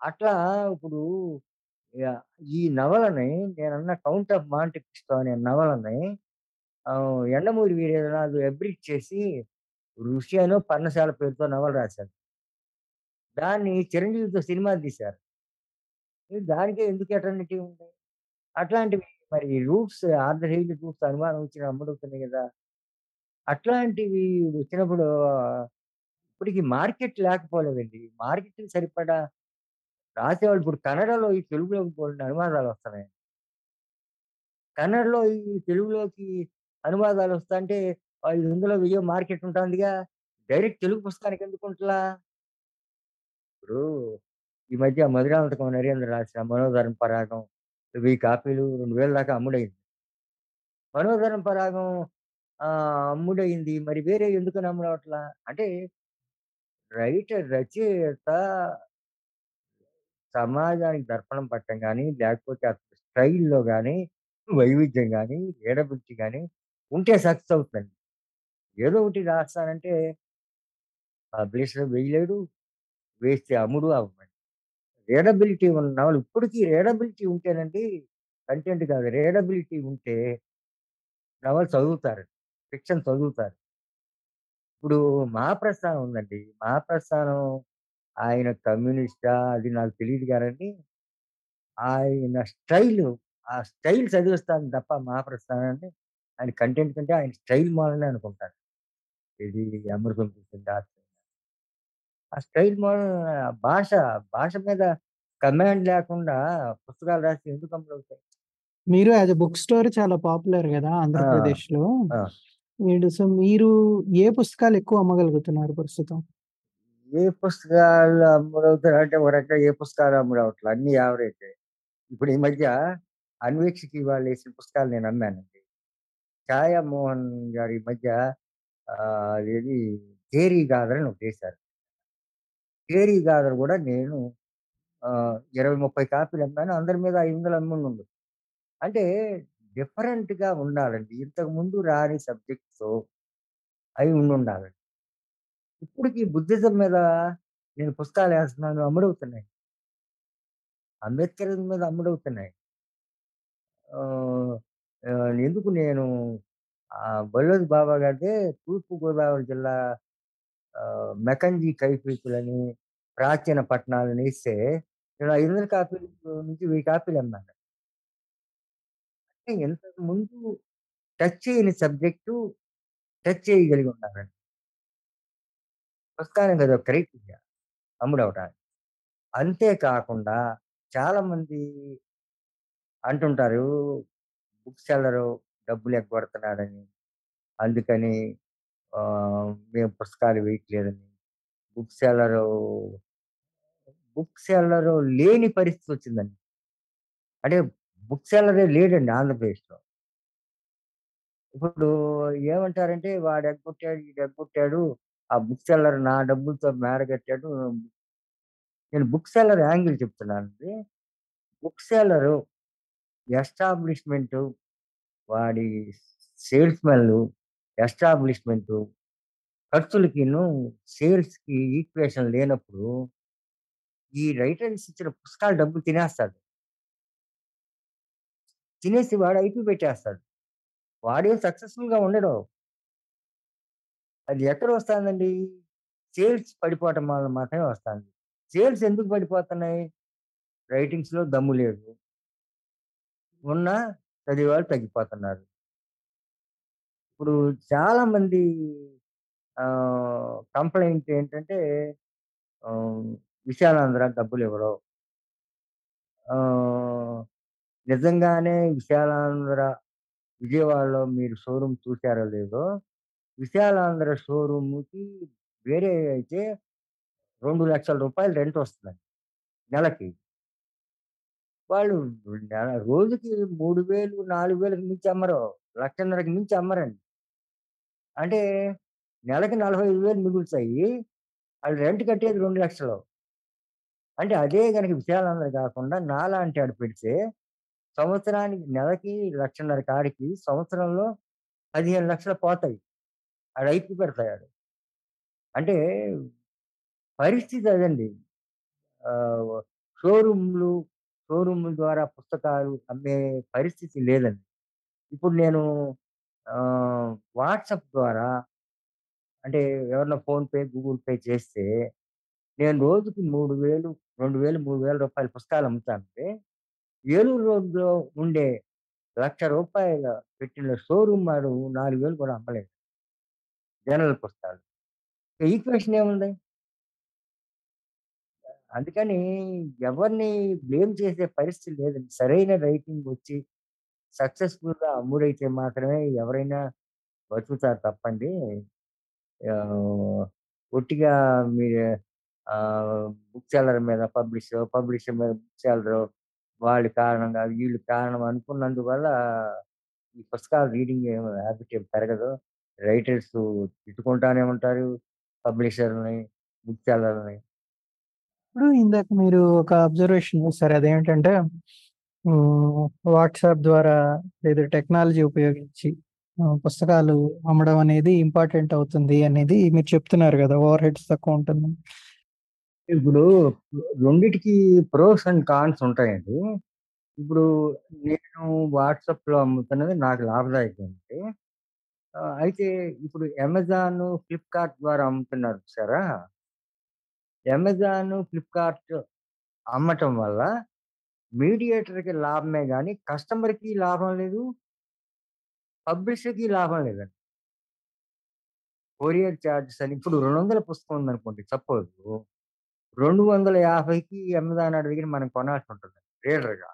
అట్లా ఇప్పుడు ఈ నవలని నేనన్న 'కౌంట్ ఆఫ్ మాంటే అనే నవలని ఎండమూరి వీరేంద్రనాథ్ అబ్రిడ్ చేసి 'ఋషి' అనో, 'పర్ణశాల' పేరుతో నవలు రాశారు. దాన్ని చిరంజీవితో సినిమా తీశారు. దానికే ఎందుకు ఎటర్నిటీ ఉంది? అట్లాంటివి మరి రూట్స్ ఆర్థర్ హెయిలీ రూట్స్ అనుమానం వచ్చిన అమ్ముడవుతున్నాయి కదా అట్లాంటివి వచ్చినప్పుడు ఇప్పటికి మార్కెట్ లేకపోలేదండి. మార్కెట్ సరిపడా రాసేవాళ్ళు ఇప్పుడు కన్నడలో ఈ తెలుగులోకి అనువాదాలు వస్తున్నాయి కన్నడలో ఈ తెలుగులోకి అనువాదాలు వస్తాయంటే ఐదు ఇందులో వెయ్యో మార్కెట్ ఉంటుందిగా డైరెక్ట్ తెలుగు పుస్తకానికి ఎందుకుంటలా? ఇప్పుడు ఈ మధ్య 'మధురాంతకం' నరేంద్ర రాసిన 'మనోధర్మ పరాగం' 1000 కాపీలు 2000 దాకా అమ్ముడైంది 'మనోధర్మ పరాగం' ఆ అమ్ముడైంది మరి వేరే ఎందుకు నమ్మడవట్లా అంటే రైటర్ రచయిత సమాజానికి దర్పణం పట్టం కానీ లేకపోతే అతని స్టైల్‌లో కానీ వైవిధ్యం కానీ రీడబిలిటీ కానీ ఉంటే సక్సెస్ అవుతుంది ఏదో ఒకటి రాస్తానంటే పబ్లిషర్ వేయలేడు. వేస్తే అమ్ముడు అవ్వండి రీడబిలిటీ ఉన్న వాళ్ళు ఇప్పటికీ రీడబిలిటీ ఉంటేనండి కంటెంట్ కాదు. రీడబిలిటీ ఉంటే నవలు చదువుతారు. ఫిక్షన్ చదువుతారు. ఇప్పుడు 'మహాప్రస్థానం' ఉందండి. 'మహాప్రస్థానం' ఆయన కమ్యూనిస్టా అది నాకు తెలియదు కానీ ఆయన స్టైల్ ఆ స్టైల్ చదివిస్తాను తప్ప 'మహాప్రస్థానాన్ని' ఆయన కంటెంట్ కంటే ఆయన స్టైల్ మూలనే అనుకుంటాను. ఇది 'అమృతం చూసింది ఆ స్టైల్ మూలన భాష, భాష మీద కమాండ్ లేకుండా పుస్తకాలు రాస్తే ఎందుకు అమ్ముడవుతాయి? మీరు యాస్ ఎ బుక్ స్టోర్ చాలా పాపులర్ గదా! ఆ! ఆంధ్రప్రదేశ్‌లో. ఆ! మీరు సో, మీరు ఏ పుస్తకాలు ఎక్కువ అమ్మగలుగుతున్నారు ప్రస్తుతం? ఏ పుస్తకాలు అమ్ముడవుతాయంటే ఒక రకంగా ఏ పుస్తకాలు అమ్ముడవట్ల. అన్నీ యావరేజే. ఇప్పుడు ఈ మధ్య 'అన్వేషికి' వాళ్ళేసిన పుస్తకాలు నేను అమ్మానండి. ఛాయా మోహన్ గారు ఈ మధ్య అదేది 'తేరీ గాథర్' అని కేరీ గాథలు కూడా నేను ఆహ్, 20, 30 కాపీలు అమ్మాను. అందరి మీద 500 అమ్ముండుండొచ్చు. అంటే డిఫరెంట్‌గా ఉండాలండి. ఇంతకుముందు రాని సబ్జెక్ట్‌తో అయి ఉండుండాలండి. ఇప్పటికి బుద్ధిజం మీద నేను పుస్తకాలేస్తున్నాను అమ్ముడవుతున్నాయి. అంబేద్కరిజం మీద అమ్ముడవుతున్నాయి. ఆహ్, ఆహ్, ఎందుకు నేను ఆహ్, బల్లోది బాబా గారిదే తూర్పు గోదావరి జిల్లా ఆహ్, మెకంజీ కైఫీకులని, ప్రాచీన పట్టణాలని ఇస్తే నేను 500 కాపీలు నుంచి 1000 కాపీలు అమ్మాను. అంటే ఇంతకు ముందు టచ్ చేయని సబ్జెక్టు టచ్ చేయగలిగి ఉండాలండి. పుస్తకానికి అదొక క్రైటీరియా అమ్ముడవటానికి. అంతే కాకుండా చాలామంది అంటుంటారు బుక్ సెల్లరు డబ్బులు ఎగ్గొడుతున్నాడని. అందుకని మేము పుస్తకాలు వేయట్లేదని. బుక్ సెల్లరు బుక్ సెల్లర్ లేని పరిస్థితి వచ్చిందండి అంటే బుక్ సెల్లరే లేడండి ఆంధ్రప్రదేశ్‌లో. ఇప్పుడు ఏమంటారంటే వాడు ఎగ్గొట్టాడు, ఇది ఎగ్గొట్టాడు. ఆ బుక్ సెల్లర్ నా డబ్బులతో మేడ కట్టాడు. నేను బుక్ సెల్లర్ యాంగిల్ చెప్తున్నానండి. బుక్ సెల్లరు ఎస్టాబ్లిష్‌మెంటు వాడి సేల్స్ మెన్లు ఎస్టాబ్లిష్‌మెంటు ఖర్చులకిను, సేల్స్‌కి ఈక్వేషన్ లేనప్పుడు ఈ రైటర్స్ ఇచ్చిన పుస్తకాలు డబ్బులు తినేస్తాడు. తినేసి వాడు ఐపీ పెట్టేస్తాడు. వాడేం సక్సెస్‌ఫుల్‌గా ఉండడు. అది ఎక్కడ వస్తుందండి సేల్స్ పడిపోవటం వల్ల మాత్రమే వస్తుంది సేల్స్ ఎందుకు పడిపోతున్నాయి? రైటింగ్స్‌లో దమ్ము లేదు. ఉన్నా చదివేవాళ్ళు తగ్గిపోతున్నారు. ఇప్పుడు చాలామంది కంప్లైంట్ ఏంటంటే విశాలాంధ్ర డబ్బులు ఇవ్వరు నిజంగానే విశాలాంధ్ర విజయవాడలో మీరు షోరూమ్ చూసారో లేదో, విశాలాంధ్ర షోరూమ్‌కి వేరే అయితే రెండు లక్షల రూపాయలు రెంట్ వస్తుందండి నెలకి. వాళ్ళు నెల రోజుకి 3000, 4000కి మించి అమ్మరు. 1,50,000కి మించి అమ్మరండి. అంటే నెలకి 45,000 మిగులుతాయి. వాళ్ళు రెంట్ కట్టేది రెండు లక్షలు అంటే అదే గనక కాకుండా గాకుండా నాలాంటి ఆడు పెడితే సంవత్సరానికి నెలకి లక్షన్నర కాడికి సంవత్సరంలో పదిహేను లక్షలు పోతాయి. ఆడు ఐపీ పెడతాడు. అంటే పరిస్థితి అదండి. షోరూమ్‌లు, షోరూమ్ ద్వారా పుస్తకాలు అమ్మే పరిస్థితి లేదండి. ఇప్పుడు నేను వాట్సాప్ ద్వారా అంటే ఎవరైనా ఫోన్‌పే, గూగుల్ పే చేస్తే నేను రోజుకి మూడు వేలు రెండు వేలు మూడు వేల రూపాయల పుస్తకాలు అమ్ముతానండి ఏలూరు రోడ్‌లో ఉండే లక్ష రూపాయల పెట్టిన షోరూమ్ వాడు 4,000 కూడా అమ్మలేదు జనరల్ పుస్తకాలు. ఈక్వేషన్ ఏముంది? అందుకని ఎవరిని బ్లేమ్ చేసే పరిస్థితి లేదండి. సరైన రైటింగ్ వచ్చి సక్సెస్‌ఫుల్‌గా అమ్ముడైతే మాత్రమే ఎవరైనా బతుకుతారు తప్పండి. ఒట్టిగా మీరు బుక్ సెల్లర్ మీద పబ్లిషర్ పబ్లిషర్ మీద బుక్ సెల్లరు వాళ్ళు కారణం కాదు, వీళ్ళు కారణం అనుకున్నందువల్ల ఈ పుస్తకాలు రీడింగ్ హ్యాబిట్ ఏం పెరగదు. రైటర్స్ తిట్టుకుంటానే ఉంటారు. పబ్లిషర్ని బుక్ సెల్లర్ని ఇప్పుడు ఇందాక మీరు ఒక అబ్జర్వేషన్ చేశారు. అదేంటంటే వాట్సాప్ ద్వారా లేదా టెక్నాలజీ ఉపయోగించి పుస్తకాలు అమ్మడం అనేది ఇంపార్టెంట్ అవుతుంది అనేది మీరు చెప్తున్నారు కదా ఓవర్ హెడ్స్ తక్కువ ఉంటుంది ఇప్పుడు రెండిటికి ప్రోస్ అండ్ కాన్స్ ఉంటాయండి. ఇప్పుడు నేను వాట్సాప్‌లో అమ్ముతున్నది నాకు లాభదాయకమైంది. ఆహ్, అయితే ఇప్పుడు అమెజాను, ఫ్లిప్‌కార్ట్ ద్వారా అమ్ముతున్నారు చూసారా? అమెజాను, ఫ్లిప్‌కార్ట్ అమ్మటం వల్ల మీడియేటర్‌కి లాభమే గాని, కస్టమర్‌కి లాభం లేదు. పబ్లిషర్‌కి లాభం లేదండి. కొరియర్ చార్జెస్ అని ఇప్పుడు 200 పుస్తకం ఉందనుకోండి సపోజు. 250కి అమెజాన్ ఆడి దగ్గర మనం కొనాల్సి ఉంటుంది రీడర్‌గా.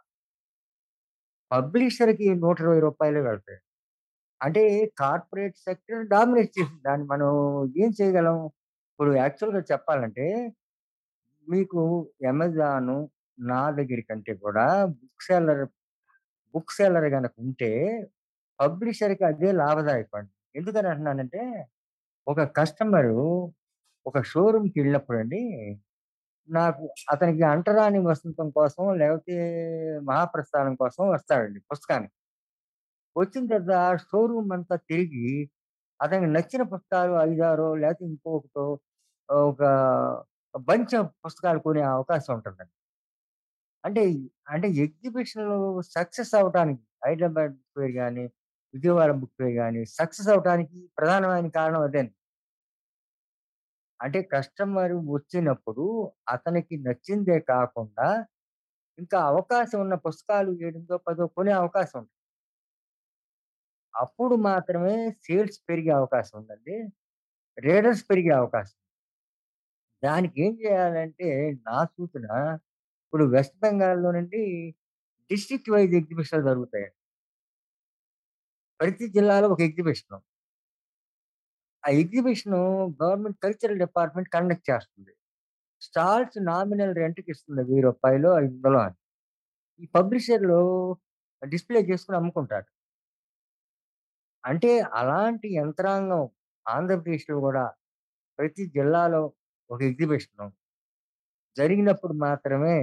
పబ్లిషర్‌కి రూ. 120 వెళ్తాయి. అంటే కార్పొరేట్ సెక్టర్ డామినేట్ చేసింది. దాన్ని మనం ఏం చేయగలం? ఇప్పుడు యాక్చువల్‌గా చెప్పాలంటే మీకు అమెజాను నా దగ్గర కంటే కూడా బుక్ సెల్లర్ బుక్ సెల్లర్ గనక ఉంటే పబ్లిషర్‌కి అదే లాభదాయకం అండి. ఎందుకని అంటున్నానంటే ఒక కస్టమరు ఒక షోరూమ్‌కెళ్ళినప్పుడండి నాకు అతనికి అంటరాని వసంతం కోసం లేకపోతే మహాప్రస్థానం కోసం వస్తాడండి పుస్తకానికి. వచ్చిన తర్వాత షోరూమ్ అంతా తిరిగి అతనికి నచ్చిన పుస్తకాలు 5, 6 లేకపోతే ఇంకొకటో ఒక బంచ్ పుస్తకాలు కొనే అవకాశం ఉంటుందండి. అంటే, అంటే ఎగ్జిబిషన్ సక్సెస్ అవ్వటానికి హైదరాబాద్ బుక్ ఫెయిర్ కానీ విజయవాడ బుక్ ఫెయిర్ కానీ సక్సెస్ అవ్వటానికి ప్రధానమైన కారణం అదేనండి. అంటే కస్టమర్ వచ్చినప్పుడు అతనికి నచ్చిందే కాకుండా ఇంకా అవకాశం ఉన్న పుస్తకాలు 8, 10 కొనే అవకాశం ఉంటుంది అప్పుడు మాత్రమే సేల్స్ పెరిగే అవకాశం ఉందండి. రీడర్స్ పెరిగే అవకాశం. దానికి ఏం చేయాలంటే నా సూచన ఇప్పుడు వెస్ట్ బెంగాల్‌లోనండి డిస్ట్రిక్ట్ వైస్ ఎగ్జిబిషన్‌లు జరుగుతాయండి. ప్రతి జిల్లాలో ఒక ఎగ్జిబిషను. ఆ exhibition government cultural department conduct చేస్తుంది. స్టాల్స్ నామినల్ రెంట్‌కి ఇస్తుంది. వెయ్యి రూపాయలు ఐదు వందలు అని. ఈ పబ్లిషర్‌లు డిస్‌ప్లే చేసుకుని అమ్ముకుంటారు. అంటే అలాంటి యంత్రాంగం ఆంధ్రప్రదేశ్‌లో కూడా ప్రతి జిల్లాలో ఒక ఎగ్జిబిషన్ జరిగినప్పుడు మాత్రమే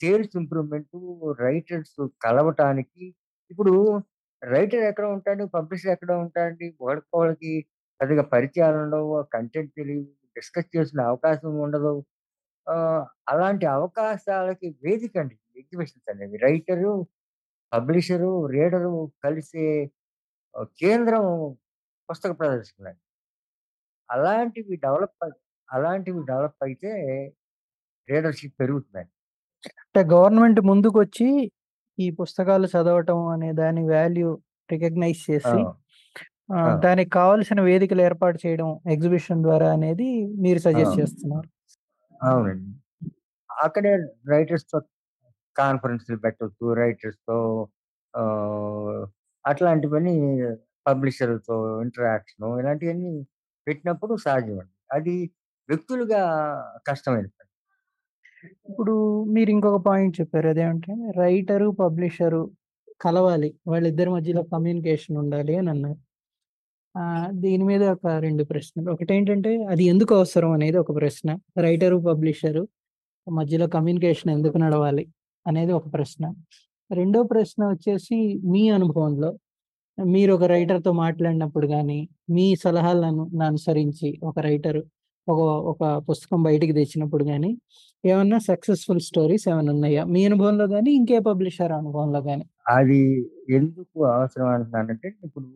సేల్స్ ఇంప్రూవ్‌మెంటు, రైటర్స్ కలవటానికి ఇప్పుడు రైటర్ ఎక్కడ ఉంటాడు? పబ్లిషర్ ఎక్కడ ఉంటాడు ఒకళ్ళకొకళ్ళకి పెద్దగా పరిచయాలుండవు. కంటెంట్ తెలీదు. డిస్కస్ చేసుకునే అవకాశం ఉండదు. అలాంటి అవకాశాలకి వేదికండి ఎగ్జిబిషన్స్ అనేవి. రైటరు, పబ్లిషరు, రీడరు కలిసే కేంద్రం పుస్తక ప్రదర్శనలండి. అలాంటివి డెవలప్ అలాంటివి డెవలప్ అయితే రీడర్‌షిప్ పెరుగుతుందండి. అంటే గవర్నమెంట్ ముందుకొచ్చి ఈ పుస్తకాలు చదవటం అనే దాని వాల్యూ రికగ్నైజ్! చేసి! దానికి కావాల్సిన వేదికలు ఏర్పాటు చేయడం ఎగ్జిబిషన్ ద్వారా అనేది మీరు! సజెస్ట్ చేస్తున్నారు. అవునండి. అక్కడే రైటర్స్‌తో కాన్ఫరెన్స్‌లు పెట్టొచ్చు. రైటర్స్‌తో ఆహ్, అట్లాంటివన్నీ పబ్లిషర్‌లతో ఇంటరాక్షను ఇలాంటియన్నీ పెట్టినప్పుడు సాధ్యమండి. అది వ్యక్తులుగా కష్టమైన పని. ఇప్పుడు మీరు ఇంకొక పాయింట్ చెప్పారు. అదేమంటే రైటరు, పబ్లిషరు కలవాలి. వాళ్ళిద్దరి మధ్యలో కమ్యూనికేషన్ ఉండాలి అని అన్నారు. దీని మీద ఒక రెండు ప్రశ్నలు. ఒకటేంటంటే అది ఎందుకు అవసరం అనేది ఒక ప్రశ్న. రైటరు, పబ్లిషరు మధ్యలో కమ్యూనికేషన్ ఎందుకు నడవాలి అనేది ఒక ప్రశ్న. రెండో ప్రశ్న వచ్చేసి మీ అనుభవంలో మీరు ఒక రైటర్‌తో మాట్లాడినప్పుడు గాని, మీ సలహాలను అనుసరించి ఒక రైటరు ఒక ఒక పుస్తకం బయటికి తెచ్చినప్పుడు కానీ ఏమన్నా సక్సెస్‌ఫుల్ స్టోరీస్ ఏమైనా ఉన్నాయా? మీ అనుభవంలో కానీ ఇంకే పబ్లిషర్ అనుభవంలో కానీ అది ఎందుకు అవసరం అంటున్నానంటే, ఇప్పుడు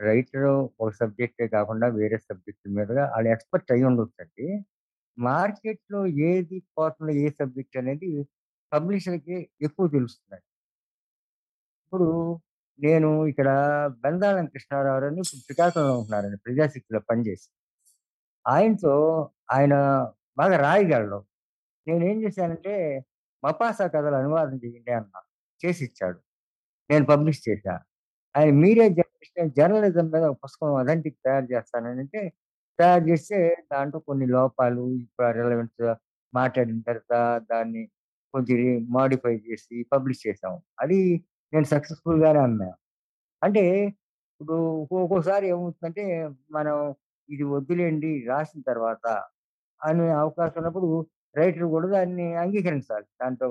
రైతులు ఒక సబ్జెక్టే కాకుండా వేరే సబ్జెక్ట్ మీదగా వాళ్ళు ఎక్స్‌పర్ట్ అయ్యుండొచ్చండి. మార్కెట్‌లో ఏది పోతుందో ఏ సబ్జెక్ట్ అనేది పబ్లిషర్‌కి ఎక్కువ తెలుస్తుంది ఇప్పుడు నేను ఇక్కడ బెందాళం కృష్ణారావు అని ఇప్పుడు శ్రీకాకుళంలో ఉంటున్నారండి. ప్రజాశక్తిలో పనిచేసి. ఆయనతో ఆయన బాగా రాయగలడు. నేనేం చేశానంటే, 'మపాసా' కథలు అనువాదం చేయండి అన్నా. చేసిచ్చాడు. నేను పబ్లిష్ చేశాను ఆయన మీడియా జర్నలిస్ట్ జర్నలిజం మీద ఒక పుస్తకం అదంటికి తయారు చేస్తాననంటే, తయారు చేస్తే దాంట్లో కొన్ని లోపాలు, ఇప్పుడు రిలవెన్స్ మాట్లాడిన తర్వాత దాన్ని కొంచెం మాడిఫై చేసి పబ్లిష్ చేసాం. అది నేను సక్సెస్‌ఫుల్‌గానే అమ్మా. అంటే ఇప్పుడు ఒక్కోసారి ఏమవుతుందంటే, మనం ఇది వద్దులేండి రాసిన తర్వాత అనే అవకాశం ఉన్నప్పుడు రైటర్ కూడా దాన్ని అంగీకరించాలి. దాంట్లో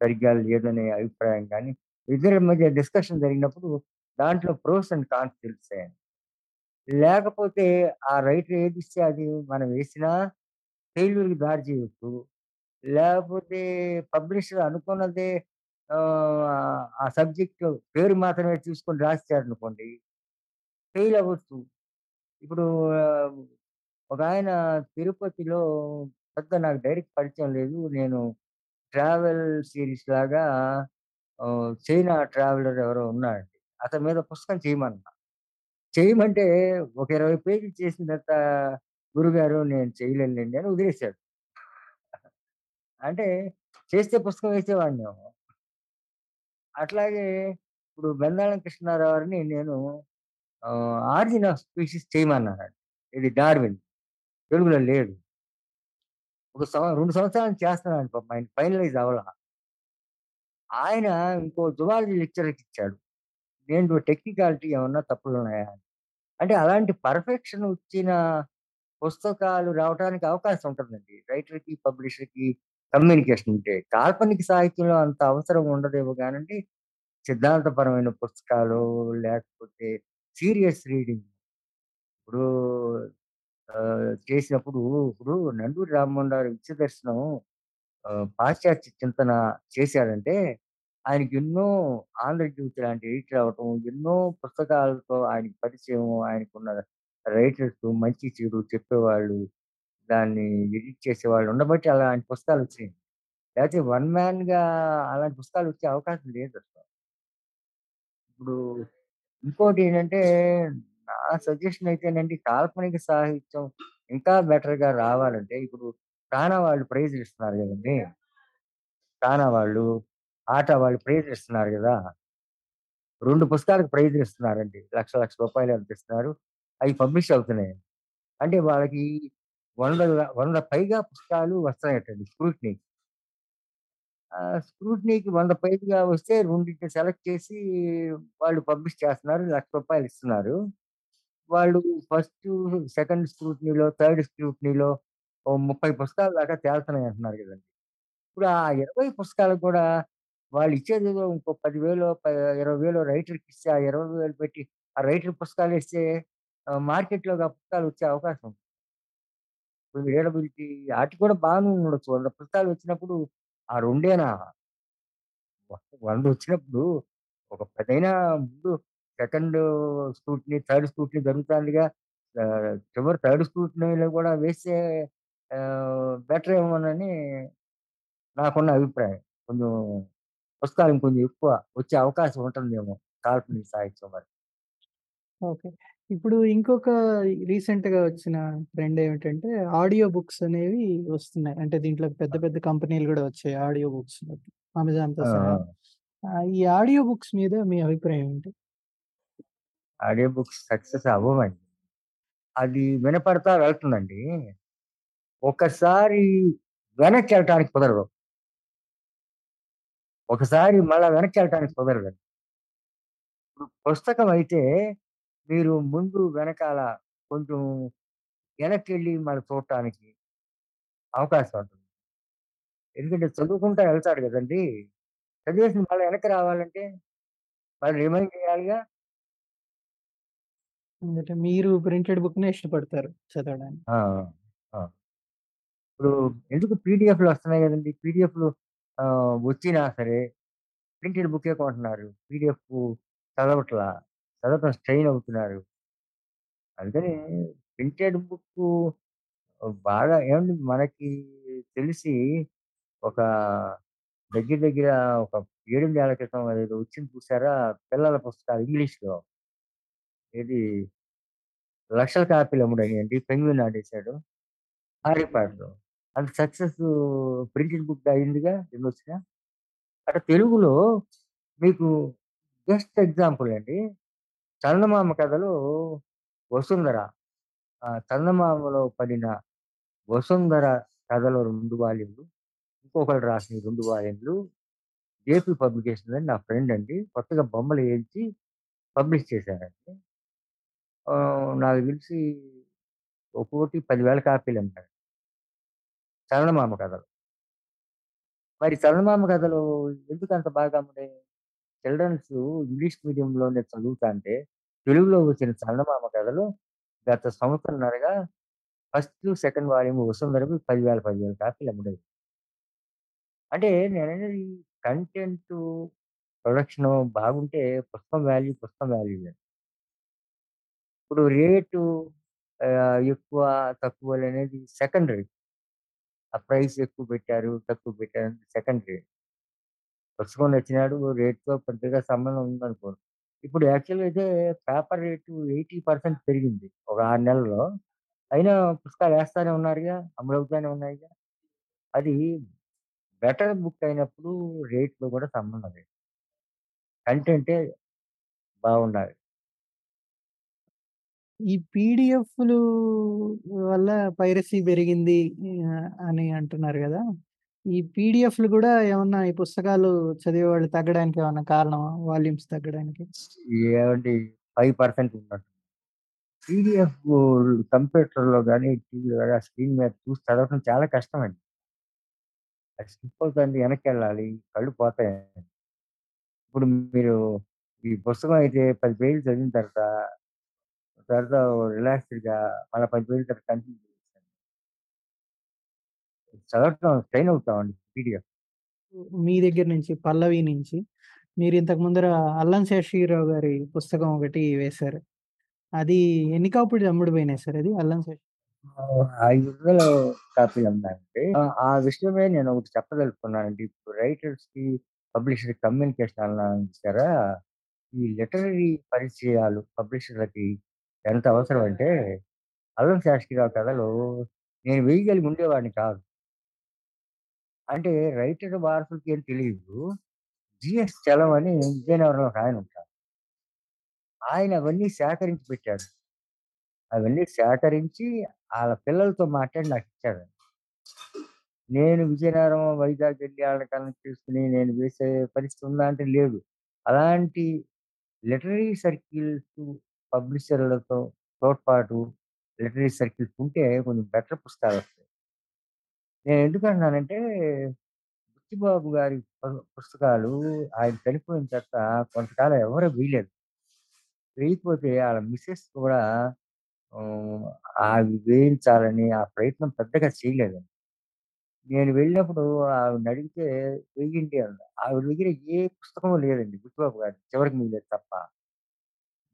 సరిగ్గా లేదనే అభిప్రాయం కానీ ఇద్దరి మధ్య డిస్కషన్ జరిగినప్పుడు దాంట్లో ప్రోస్ అండ్ కాన్స్ తెలుస్తాయండి. లేకపోతే ఆ రైటర్ ఏదిస్తే అది మనం వేసినా ఫెయిల్యూర్‌కి దారి చేయొచ్చు. లేకపోతే పబ్లిషర్ అనుకున్నదే ఆ సబ్జెక్ట్ పేరు మాత్రమే చూసుకొని రాసేసాడనుకోండి ఫెయిల్ అవ్వచ్చు. ఇప్పుడు ఒక ఒకాయన తిరుపతిలో పెద్ద నాకు డైరెక్ట్ పరిచయం లేదు. నేను ట్రావెల్ సీరీస్ లాగా చైనా ట్రావెలర్ ఎవరో ఉన్నాడండి. అతని మీద పుస్తకం చేయమన్నా. చేయమంటే ఒక 20 పేజీలు చేసిన తర్వాత గురుగారు నేను చేయలేనులెండి అని వదిలేశాడు అంటే చేస్తే పుస్తకం వేసేవాడిని అట్లాగే ఇప్పుడు బెందాళం కృష్ణారావుని నేను ఆహ్, 'ఆరిజిన్ ఆఫ్ స్పీషీస్' చేయమన్నాను ఇది 'డార్విన్' తెలుగులో లేదు. ఒక సంవ రెండు సంవత్సరాలు చేస్తున్నాను పాప ఆయనకి ఫైనలైజ్ అవ్వలా. ఆయన ఇంకో జువాలజీ లెక్చరర్‌కి ఇచ్చాడు. నేను టెక్నికాలిటీ ఏమన్నా తప్పులు ఉన్నాయా అంటే అలాంటి పర్ఫెక్షన్ వచ్చిన పుస్తకాలు రావటానికి అవకాశం ఉంటుందండి. రైటర్‌కి, పబ్లిషర్‌కి కమ్యూనికేషన్ ఉంటే. కాల్పనిక సాహిత్యంలో అంత అవసరం ఉండదేమో కానండి సిద్ధాంతపరమైన పుస్తకాలు లేకపోతే సీరియస్ రీడింగ్. ఇప్పుడు చేసినప్పుడు ఇప్పుడు 'నండూరి రామ్మోహన్ రావు' విశ్వదర్శనం ఆహ్, పాశ్చాత్య చింతన చేశాడంటే, ఆయనకి ఎన్నో 'ఆంధ్రజ్యోతి' లాంటి ఎడిటర్ రావటం ఎన్నో పుస్తకాలతో ఆయనకి పరిచయం, ఆయనకున్న రైటర్స్ మంచి, చెడు చెప్పేవాళ్ళు, దాన్ని ఎడిట్ చేసేవాళ్ళు ఉండబట్టి అలాంటి వచ్చాయి లేకపోతే వన్ మ్యాన్‌గా అలాంటి పుస్తకాలొచ్చే అవకాశం లేదసల. ఇప్పుడు ఇంకోటేంటంటే, నా సజెషన్ అయితేనండి కాల్పనిక సాహిత్యం ఇంకా బెటర్‌గా రావాలంటే, ఇప్పుడు 'కానా' వాళ్ళు ప్రైజులిస్తున్నారు కదండి 'కానా' వాళ్ళు, ఆట వాళ్ళు ప్రైజులిస్తున్నారు గదా! 2 పుస్తకాలకు ప్రైజులిస్తున్నారండి. లక్ష, లక్ష రూపాయలు అందిస్తున్నారు అవి పబ్లిష్ అవుతున్నాయి. అంటే వాళ్ళకి వంద వంద పైగా పుస్తకాలు వస్తాయటండి స్క్రూట్నీ స్క్రూట్నీకి వంద పైగా వస్తే రెండింటిని సెలెక్ట్ చేసి వాళ్ళు పబ్లిష్ చేస్తున్నారు. లక్ష రూపాయలు ఇస్తున్నారు. వాళ్ళు ఫస్ట్ సెకండ్ స్క్రూట్నీలో థర్డ్ స్క్రూట్నీలో ఓ 30 పుస్తకాల దాకా తేలుతున్నాయి అంటున్నారు గదండీ! ఇప్పుడు ఆ 20 పుస్తకాలకు కూడా వాళ్ళు ఇచ్చేదేదో ఇంకో 10,000 ప 20,000 రైటర్‌కిస్తే ఆ 20,000 పెట్టి ఆ రైటర్ పుస్తకాలేస్తే ఆహ్, మార్కెట్‌లోకి ఆ పుస్తకాలు వచ్చే అవకాశం ఉంది. ఇప్పుడు రీడబిలిటీ ఆటికి కూడా బాగానే ఉండొచ్చు. 100 పుస్తకాలు వచ్చినప్పుడు ఆ రెండేనా? వ 100 వచ్చినప్పుడు ఒక 10 అయినా ముందు సెకండ్ స్క్రూటినీ, థర్డ్ స్క్రూటినీ జరుగుతాందిగా. ఆహ్, చివరి థర్డ్ స్క్రూటినీలో కూడా వేస్తే ఆహ్, బెటరేమోనని నాకున్న అభిప్రాయం. కొంచెం పుస్తకాలు ఇంకొంచెం ఎక్కువ వచ్చే అవకాశం ఉంటుందేమో కాల్పనిక సాహిత్యం మరి. ఓకే. ఇప్పుడు ఇంకొక రీసెంట్‌గా వచ్చిన ట్రెండ్ ఏమిటంటే ఆడియో బుక్స్ అనేవి వస్తున్నాయి. అంటే దీంట్లో పెద్ద! పెద్ద కంపెనీలు గూడా వచ్చాయి ఆడియో! సహా. ఆ! ఆహ్, ఈ ఆడియో బుక్స్ మీద మీ అభిప్రాయం ఏంటి? ఆడియో బుక్స్ సక్సెస్ అవ్వవండి. అది వినపడతా వెళ్తుందండి. ఒకసారి వెనక్కెళ్ళటానికి కుదరదు. ఒకసారి మళ్ళా వెనక్కెళ్ళటానికి కుదరదండి. ఇప్పుడు పుస్తకం అయితే మీరు ముందు వెనకాల కొంచెం వెనక్కెళ్ళి మళ్ళీ చూడటానికి అవకాశం ఉంటుంది. ఎందుకంటే చదువుకుంటా వెళ్తాడు గదండీ! చదివేసింది మళ్ళా వెనక్కి రావాలంటే మళ్ళీ రిమైండ్ చేయాలిగా. మీరు ప్రింటెడ్ బుక్‌నే ఇష్టపడతారు చదవడానికి. ఇప్పుడు ఎందుకు పీడీఎఫ్‌లు వస్తున్నాయి గదండీ! పీడీఎఫ్‌లు వచ్చినా సరే ప్రింటెడ్ బుక్కే కొంటున్నారు. పీడీఎఫ్ చదవట్లా. చదవటం స్ట్రెయిన్ అవుతున్నారు. అందుకని ప్రింటెడ్ బుక్కు బాగా ఏవండి మనకి తెలిసి ఒక దగ్గర దగ్గర ఒక 7, 8 ఏళ్ళ క్రితం అదేదో వచ్చింది చూసారా? పిల్లల పుస్తకాలు ఇంగ్లీష్‌లో. ఏది లక్షల కాపీలు అమ్ముడయినాయండి. పెంగ్విన్ ఆడేసాడు. 'Harry Potter.' అది సక్సెస్ ప్రింటెడ్ బుక్ అయిందిగా ఎన్నొచ్చినా. అటు తెలుగులో మీకు బెస్ట్ ఎగ్జాంపుల్ అండి. చందమామ కథలో 'వసుంధర' చందమామలో పడిన 'వసుంధర' కథలో రెండు వాల్యూమ్‌లు, ఇంకొకళ్ళు రాసిన రెండు వాల్యూమ్‌లు జేపీ పబ్లికేషన్ అని నా ఫ్రెండ్ అండి. కొత్తగా బొమ్మలు వేయించి పబ్లిష్ చేశారండి. నాకు తెలిసి ఒక్కోటి పదివేల కాపీలు అన్నారు చందమామ కథలు. మరి చందమామ కథలు ఎందుకంత బాగా ఉండే చిల్డ్రన్స్ ఇంగ్లీష్ మీడియంలోనే చదువుతాంటే, తెలుగులో వచ్చిన చందమామ కథలు గత సంవత్సరంన్నరగా ఫస్ట్, సెకండ్ వాల్యూమ్ 'వసుంధర'వి 10,000, 10,000 కాపీలు అమ్ముడయి. అంటే నేననేది కంటెంట్ ప్రొడక్షన్ బాగుంటే పుస్తకం వాల్యూ, పుస్తకం వాల్యూయే. ఇప్పుడు రేటు ఎక్కువ తక్కువ అనేది సెకండరీ. ఆ ప్రైస్ ఎక్కువ పెట్టారు, తక్కువ పెట్టారు అనేది సెకండరీ. పుస్తకం వచ్చినాడు రేట్‌తో పెద్దగా సంబంధం ఉందనుకోరు ఇప్పుడు యాక్చువల్‌గా అయితే పేపర్ రేటు 80% పెరిగింది. ఒక ఆరు నెలల్లో. అయినా పుస్తకాలు ఏస్తానే ఉన్నారుగా, అమ్ముడవుతానే ఉన్నాయిగా. అది బెటర్ బుక్ అయినప్పుడు రేట్లో కూడా సంబంధం లేదు. కంటెంటే బాగుండాలి. ఈ పీడిఎఫ్‌లు వల్ల పైరసీ పెరిగింది ఆహ్, అని అంటున్నారు గదా! ఈ పీడిఎఫ్‌లు గూడా ఏమన్నా ఈ పుస్తకాలు చదివేవాళ్ళు తగ్గడానికి ఏమన్నా కారణమా? వాల్యూమ్స్ తగ్గడానికి? ఏవండీ 5% ఉన్నట్టు. పీడీఎఫ్ కంప్యూటర్‌లో గాని, టీవీలో గాని ఆ స్క్రీన్ మీద చూసి చదవటం చాలా కష్టమండి. అది స్కిప్ అవుతుంది. వెనక్కెళ్ళాలి. కళ్ళు పోతాయి ఇప్పుడు మీరు ఈ పుస్తకం అయితే 10 పేజీలు చదివిన తర్వాత, తర్వాత రిలాక్స్‌డ్‌గా మళ్ళా 10 పేజీల తర్వాత కంటిన్యూ చేయొచ్చండి. చదవటం స్ట్రెయిన్ అవుతామండి పీడీఎఫ్. మీ దగ్గర నుంచి 'పల్లవి' నుంచి మీరు ఇంతకు ముందర 'అల్లం శేషగిరిరావు' గారి పుస్తకం ఒకటి వేశారు. అది ఎన్ని కాపీలు అమ్ముడుపోయినాయి సార్ అది 'అల్లం శేష' ఆహ్, 500 కాపీలు అమ్మాయండి. ఆ! విషయమే నేను ఒకటి చెప్పదలుచుకున్నానండి. ఇప్పుడు రైటర్స్‌కి, పబ్లిషర్‌కి కమ్యూనికేషన్ అన్నాను? ఈ లిటరరీ పరిచయాలు పబ్లిషర్‌లకి ఎంత అవసరం అంటే, 'అల్లం శాస్త్రిరావు' కథలు నేను వేయగలిగి ఉండేవాడిని కాదు. అంటే రైటర్ వారసులకి ఏం తెలియదు జిఎస్ చలం అని విజయనగరంలో ఒక ఆయన ఉంటారు. ఆయన అవన్నీ సేకరించి పెట్టాడు. అవన్నీ సేకరించి వాళ్ళ పిల్లలతో మాట్లాడి నాకిచ్చాడండి. నేను విజయనగరం, వైజాగ్ వెళ్ళి వాళ్ళ కనెక్ట్ చేసుకుని నేను వేసే పరిస్థితి ఉందా అంటే లేదు. అలాంటి లిటరీ సర్కిల్స్ పబ్లిషర్‌లతో తోడ్పాటు లిటరీ సర్కిల్స్ ఉంటే కొంచెం బెటర్ పుస్తకాలు వస్తాయి నేను ఎందుకంటున్నానంటే, బుచ్చిబాబు గారి పుస్తకాలు ఆయన చనిపోయిన తర్వాత కొంతకాలం ఎవరూ వేయలేదు. వేయకపోతే వాళ్ళ మిస్సెస్ కూడా అవి వేయించాలని ఆ ప్రయత్నం పెద్దగా చేయలేదు నేను వెళ్ళినప్పుడు ఆవిడనడిగితే వెయ్యండి అన్న ఆవిడ దగ్గర ఏ పుస్తకము లేదండి బుచ్చిబాబు గారిది. చివరికి మిగిలేదు తప్ప.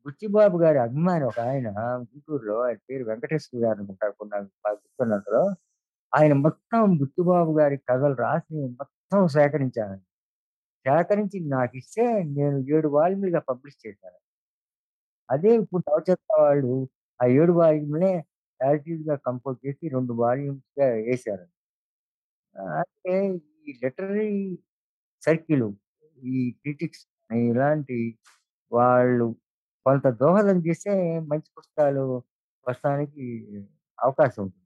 బుచ్చిబాబు గారి అభిమాని ఒక ఆయన గుంటూరులో ఆయన పేరు వెంకటేశ్వర గారు అనుకుంటారు కొన్ని నాకు ఆయన మొత్తం బుచ్చిబాబు గారి కథలు రాసి మొత్తం సేకరించాను సేకరించి నాకిస్తే నేను 7 వాల్యూములుగా పబ్లిష్ చేశాను. అదే ఇప్పుడు నవచేత వాళ్ళు ఆ 7 వాల్యూములే యాజ్ కంపోజ్ చేసి రెండు వాల్యూమ్స్‌గా వేశారు అంటే ఈ లిటరీ సర్కిల్ ఈ క్రిటిక్స్ ఇలాంటి వాళ్ళు కొంత దోహదం చేస్తే మంచి పుస్తకాలు వస్తానికి అవకాశం ఉంటుంది.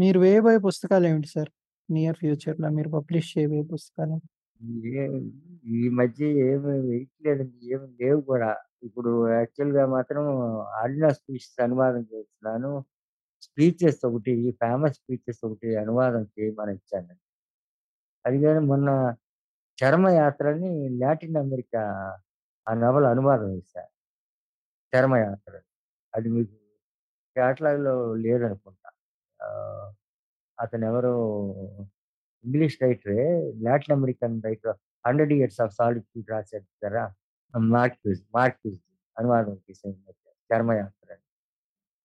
మీరు వేయబోయే పుస్తకాలేమిటి సార్? నియర్ ఫ్యూచర్‌లో మీరు పబ్లిష్ చేయబోయే పుస్తకాలు? ఈ మధ్య ఏమి వేయట్లేదండి. ఏమి లేవు కూడా. ఇప్పుడు యాక్చువల్‌గా మాత్రం ఆర్డినల్ స్పీచెస్ అనువాదం చేస్తున్నాను. స్పీచెస్ ఒకటి ఫేమస్ స్పీచెస్ ఒకటి అనువాదం చేయమని ఇచ్చాను. అది గాని మొన్న చరమయాత్రని లాటిన్ అమెరికా ఆ నవల అనువాదం చేశా. చరమయాత్ర. అది మీకు కేటలాగ్‌లో లేదనుకుంటా. ఆహ్, అతనెవరో English రైటరే Latin American writer 100 years of solitude రాసాడు చూసారా? మార్క్యూస్, మార్క్యూస్ అనువాదం చేశాను ఈ మధ్య. చరమయాత్ర అని.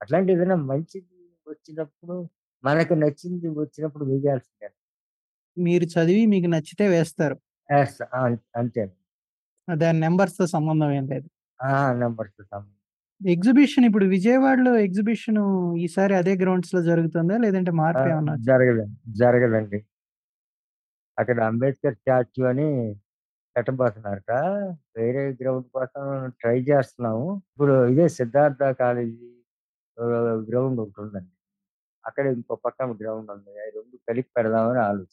అట్లాంటి ఏదైనా మంచిది వచ్చినప్పుడు మనకు నచ్చింది వచ్చినప్పుడు వేయాల్సిందే. మీరు చదివి మీకు నచ్చితే వేస్తారు. ఆ! అంతే. దాని నంబర్స్‌తో సంబంధం ఏం లేదు. ఆ! నంబర్స్‌తో సంబంధం. ఎగ్జిబిషన్ ఇప్పుడు విజయవాడలో ఎగ్జిబిషను ఈసారి అదే గ్రౌండ్స్‌లో జరుగుతుందా? లేదంటే! మార్పు ఏమన్నా? జరగదండి. జరగదండి. అక్కడ అంబేద్కర్ స్టాచ్యూ అని పెట్టబోతున్నారట. వేరే గ్రౌండ్ కోసం ట్రై చేస్తున్నాము. ఇప్పుడు ఇదే సిద్ధార్థ కాలేజీ గ్రౌండ్ ఒకటుందండి. అక్కడ ఇంకో పక్కన గ్రౌండ్ ఉంది. అయి 2 కలిపి పెడదామని ఆలోచన.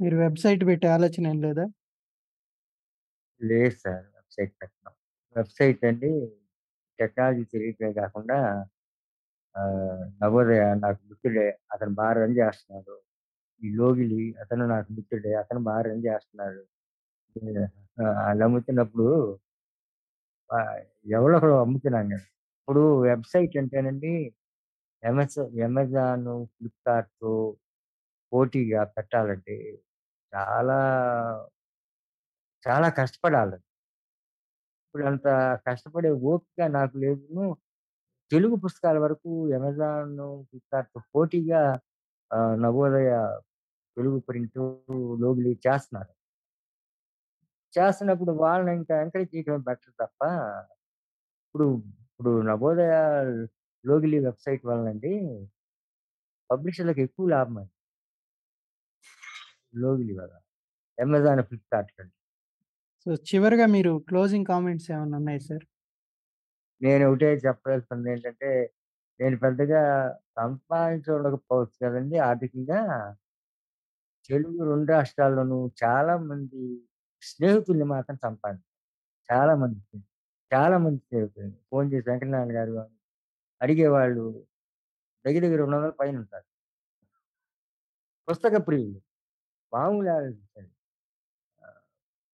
మీరు వెబ్‌సైట్ పెట్టే ఆలోచన ఏం లేదా? లేదు సార్. వెబ్‌సైట్ పెట్టను. వెబ్‌సైట్ అండి టెక్నాలజీ తెలియటమే కాకుండా ఆహ్, నవోదయ నాకు మిత్రుడే. అతను బా రన్ చేస్తున్నాడు. ఈ లోగిలి అతను నాకు మిత్రుడే. అతను బా రన్ చేస్తున్నాడు. ఆ! అమ్ముతున్నప్పుడు ఆహ్, ఎవరో ఒకడు అమ్ముతున్నాం ఇప్పుడు వెబ్‌సైట్ అంటేనండి అమెజా అమెజాను, ఫ్లిప్‌కార్టు పోటీగా పెట్టాలంటే చాలా చాలా కష్టపడాలి. ఇప్పుడు అంత కష్టపడే ఓపిక నాకు లేదును. తెలుగు పుస్తకాల వరకు అమెజాన్ ఫ్లిప్‌కార్ట్ పోటీగా ఆహ్, నవోదయ తెలుగు ప్రింటు, లోగిలి చేస్తున్నారు. చేస్తున్నప్పుడు వాళ్ళని ఇంకా ఎంకరేజ్ చేయడమే బెటర్ తప్ప, ఇప్పుడు ఇప్పుడు నవోదయ లోగిలి వెబ్‌సైట్ వలనండి పబ్లిషర్‌లకు ఎక్కువ లాభమండి. లోగిలి వల్ల. అమెజాన్, ఫ్లిప్‌కార్ట్ కంటే. సో, చివరిగా మీరు క్లోజింగ్ కామెంట్స్ ఏమైనా ఉన్నాయా సార్? నేను ఒకటే చెప్పదలుచుకుందేంటంటే, నేను పెద్దగా సంపాదించకపోవచ్చు కదండీ ఆర్థికంగా. తెలుగు రెండు రాష్ట్రాల్లోనూ చాలా మంది స్నేహితుల్ని మాత్రం సంపాదించారు చాలా మంది చాలా మంది స్నేహితులు ఫోన్ చేసి వెంకటనారాయణ గారు అని అడిగేవాళ్ళు దగ్గర దగ్గర రెండు వందల పైన ఉంటారు పుస్తక ప్రియులు. మామూలు ఆలోచించండి.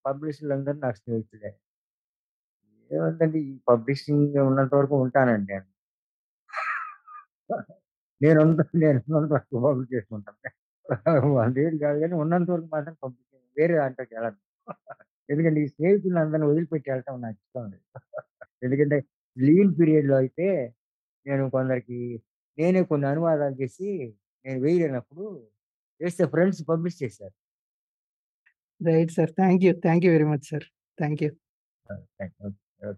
ఆహ్, పబ్లిషర్‌లందరూ నాకు స్నేహితులే. ఏముందండి ఈ పబ్లిషింగ్ ఉన్నంత వరకు ఉంటానండి నేను. నేను నేనున్నంత వరకు పబ్లిష్ చేసుకుంటాను. 100 కాదు గానీ ఉన్నంత వరకు మాత్రం పబ్లిషింగ్ వేరే దాంట్లోకి వెళ్ళను. ఎందుకంటే ఈ స్నేహితులందరిని వదిలిపెట్టి వెళ్ళటం నాకు ఇష్టం లేదు. ఎందుకంటే లీన్ పీరియడ్‌లో అయితే నేను కొందరికి నేనే కొన్ని అనువాదాలు చేసి నేను వేయలేనప్పుడు చేస్తే ఫ్రెండ్స్ పబ్లిష్ చేశారు. Right, sir. Thank you. Thank you very much, sir. Thank you. Uh, thank you.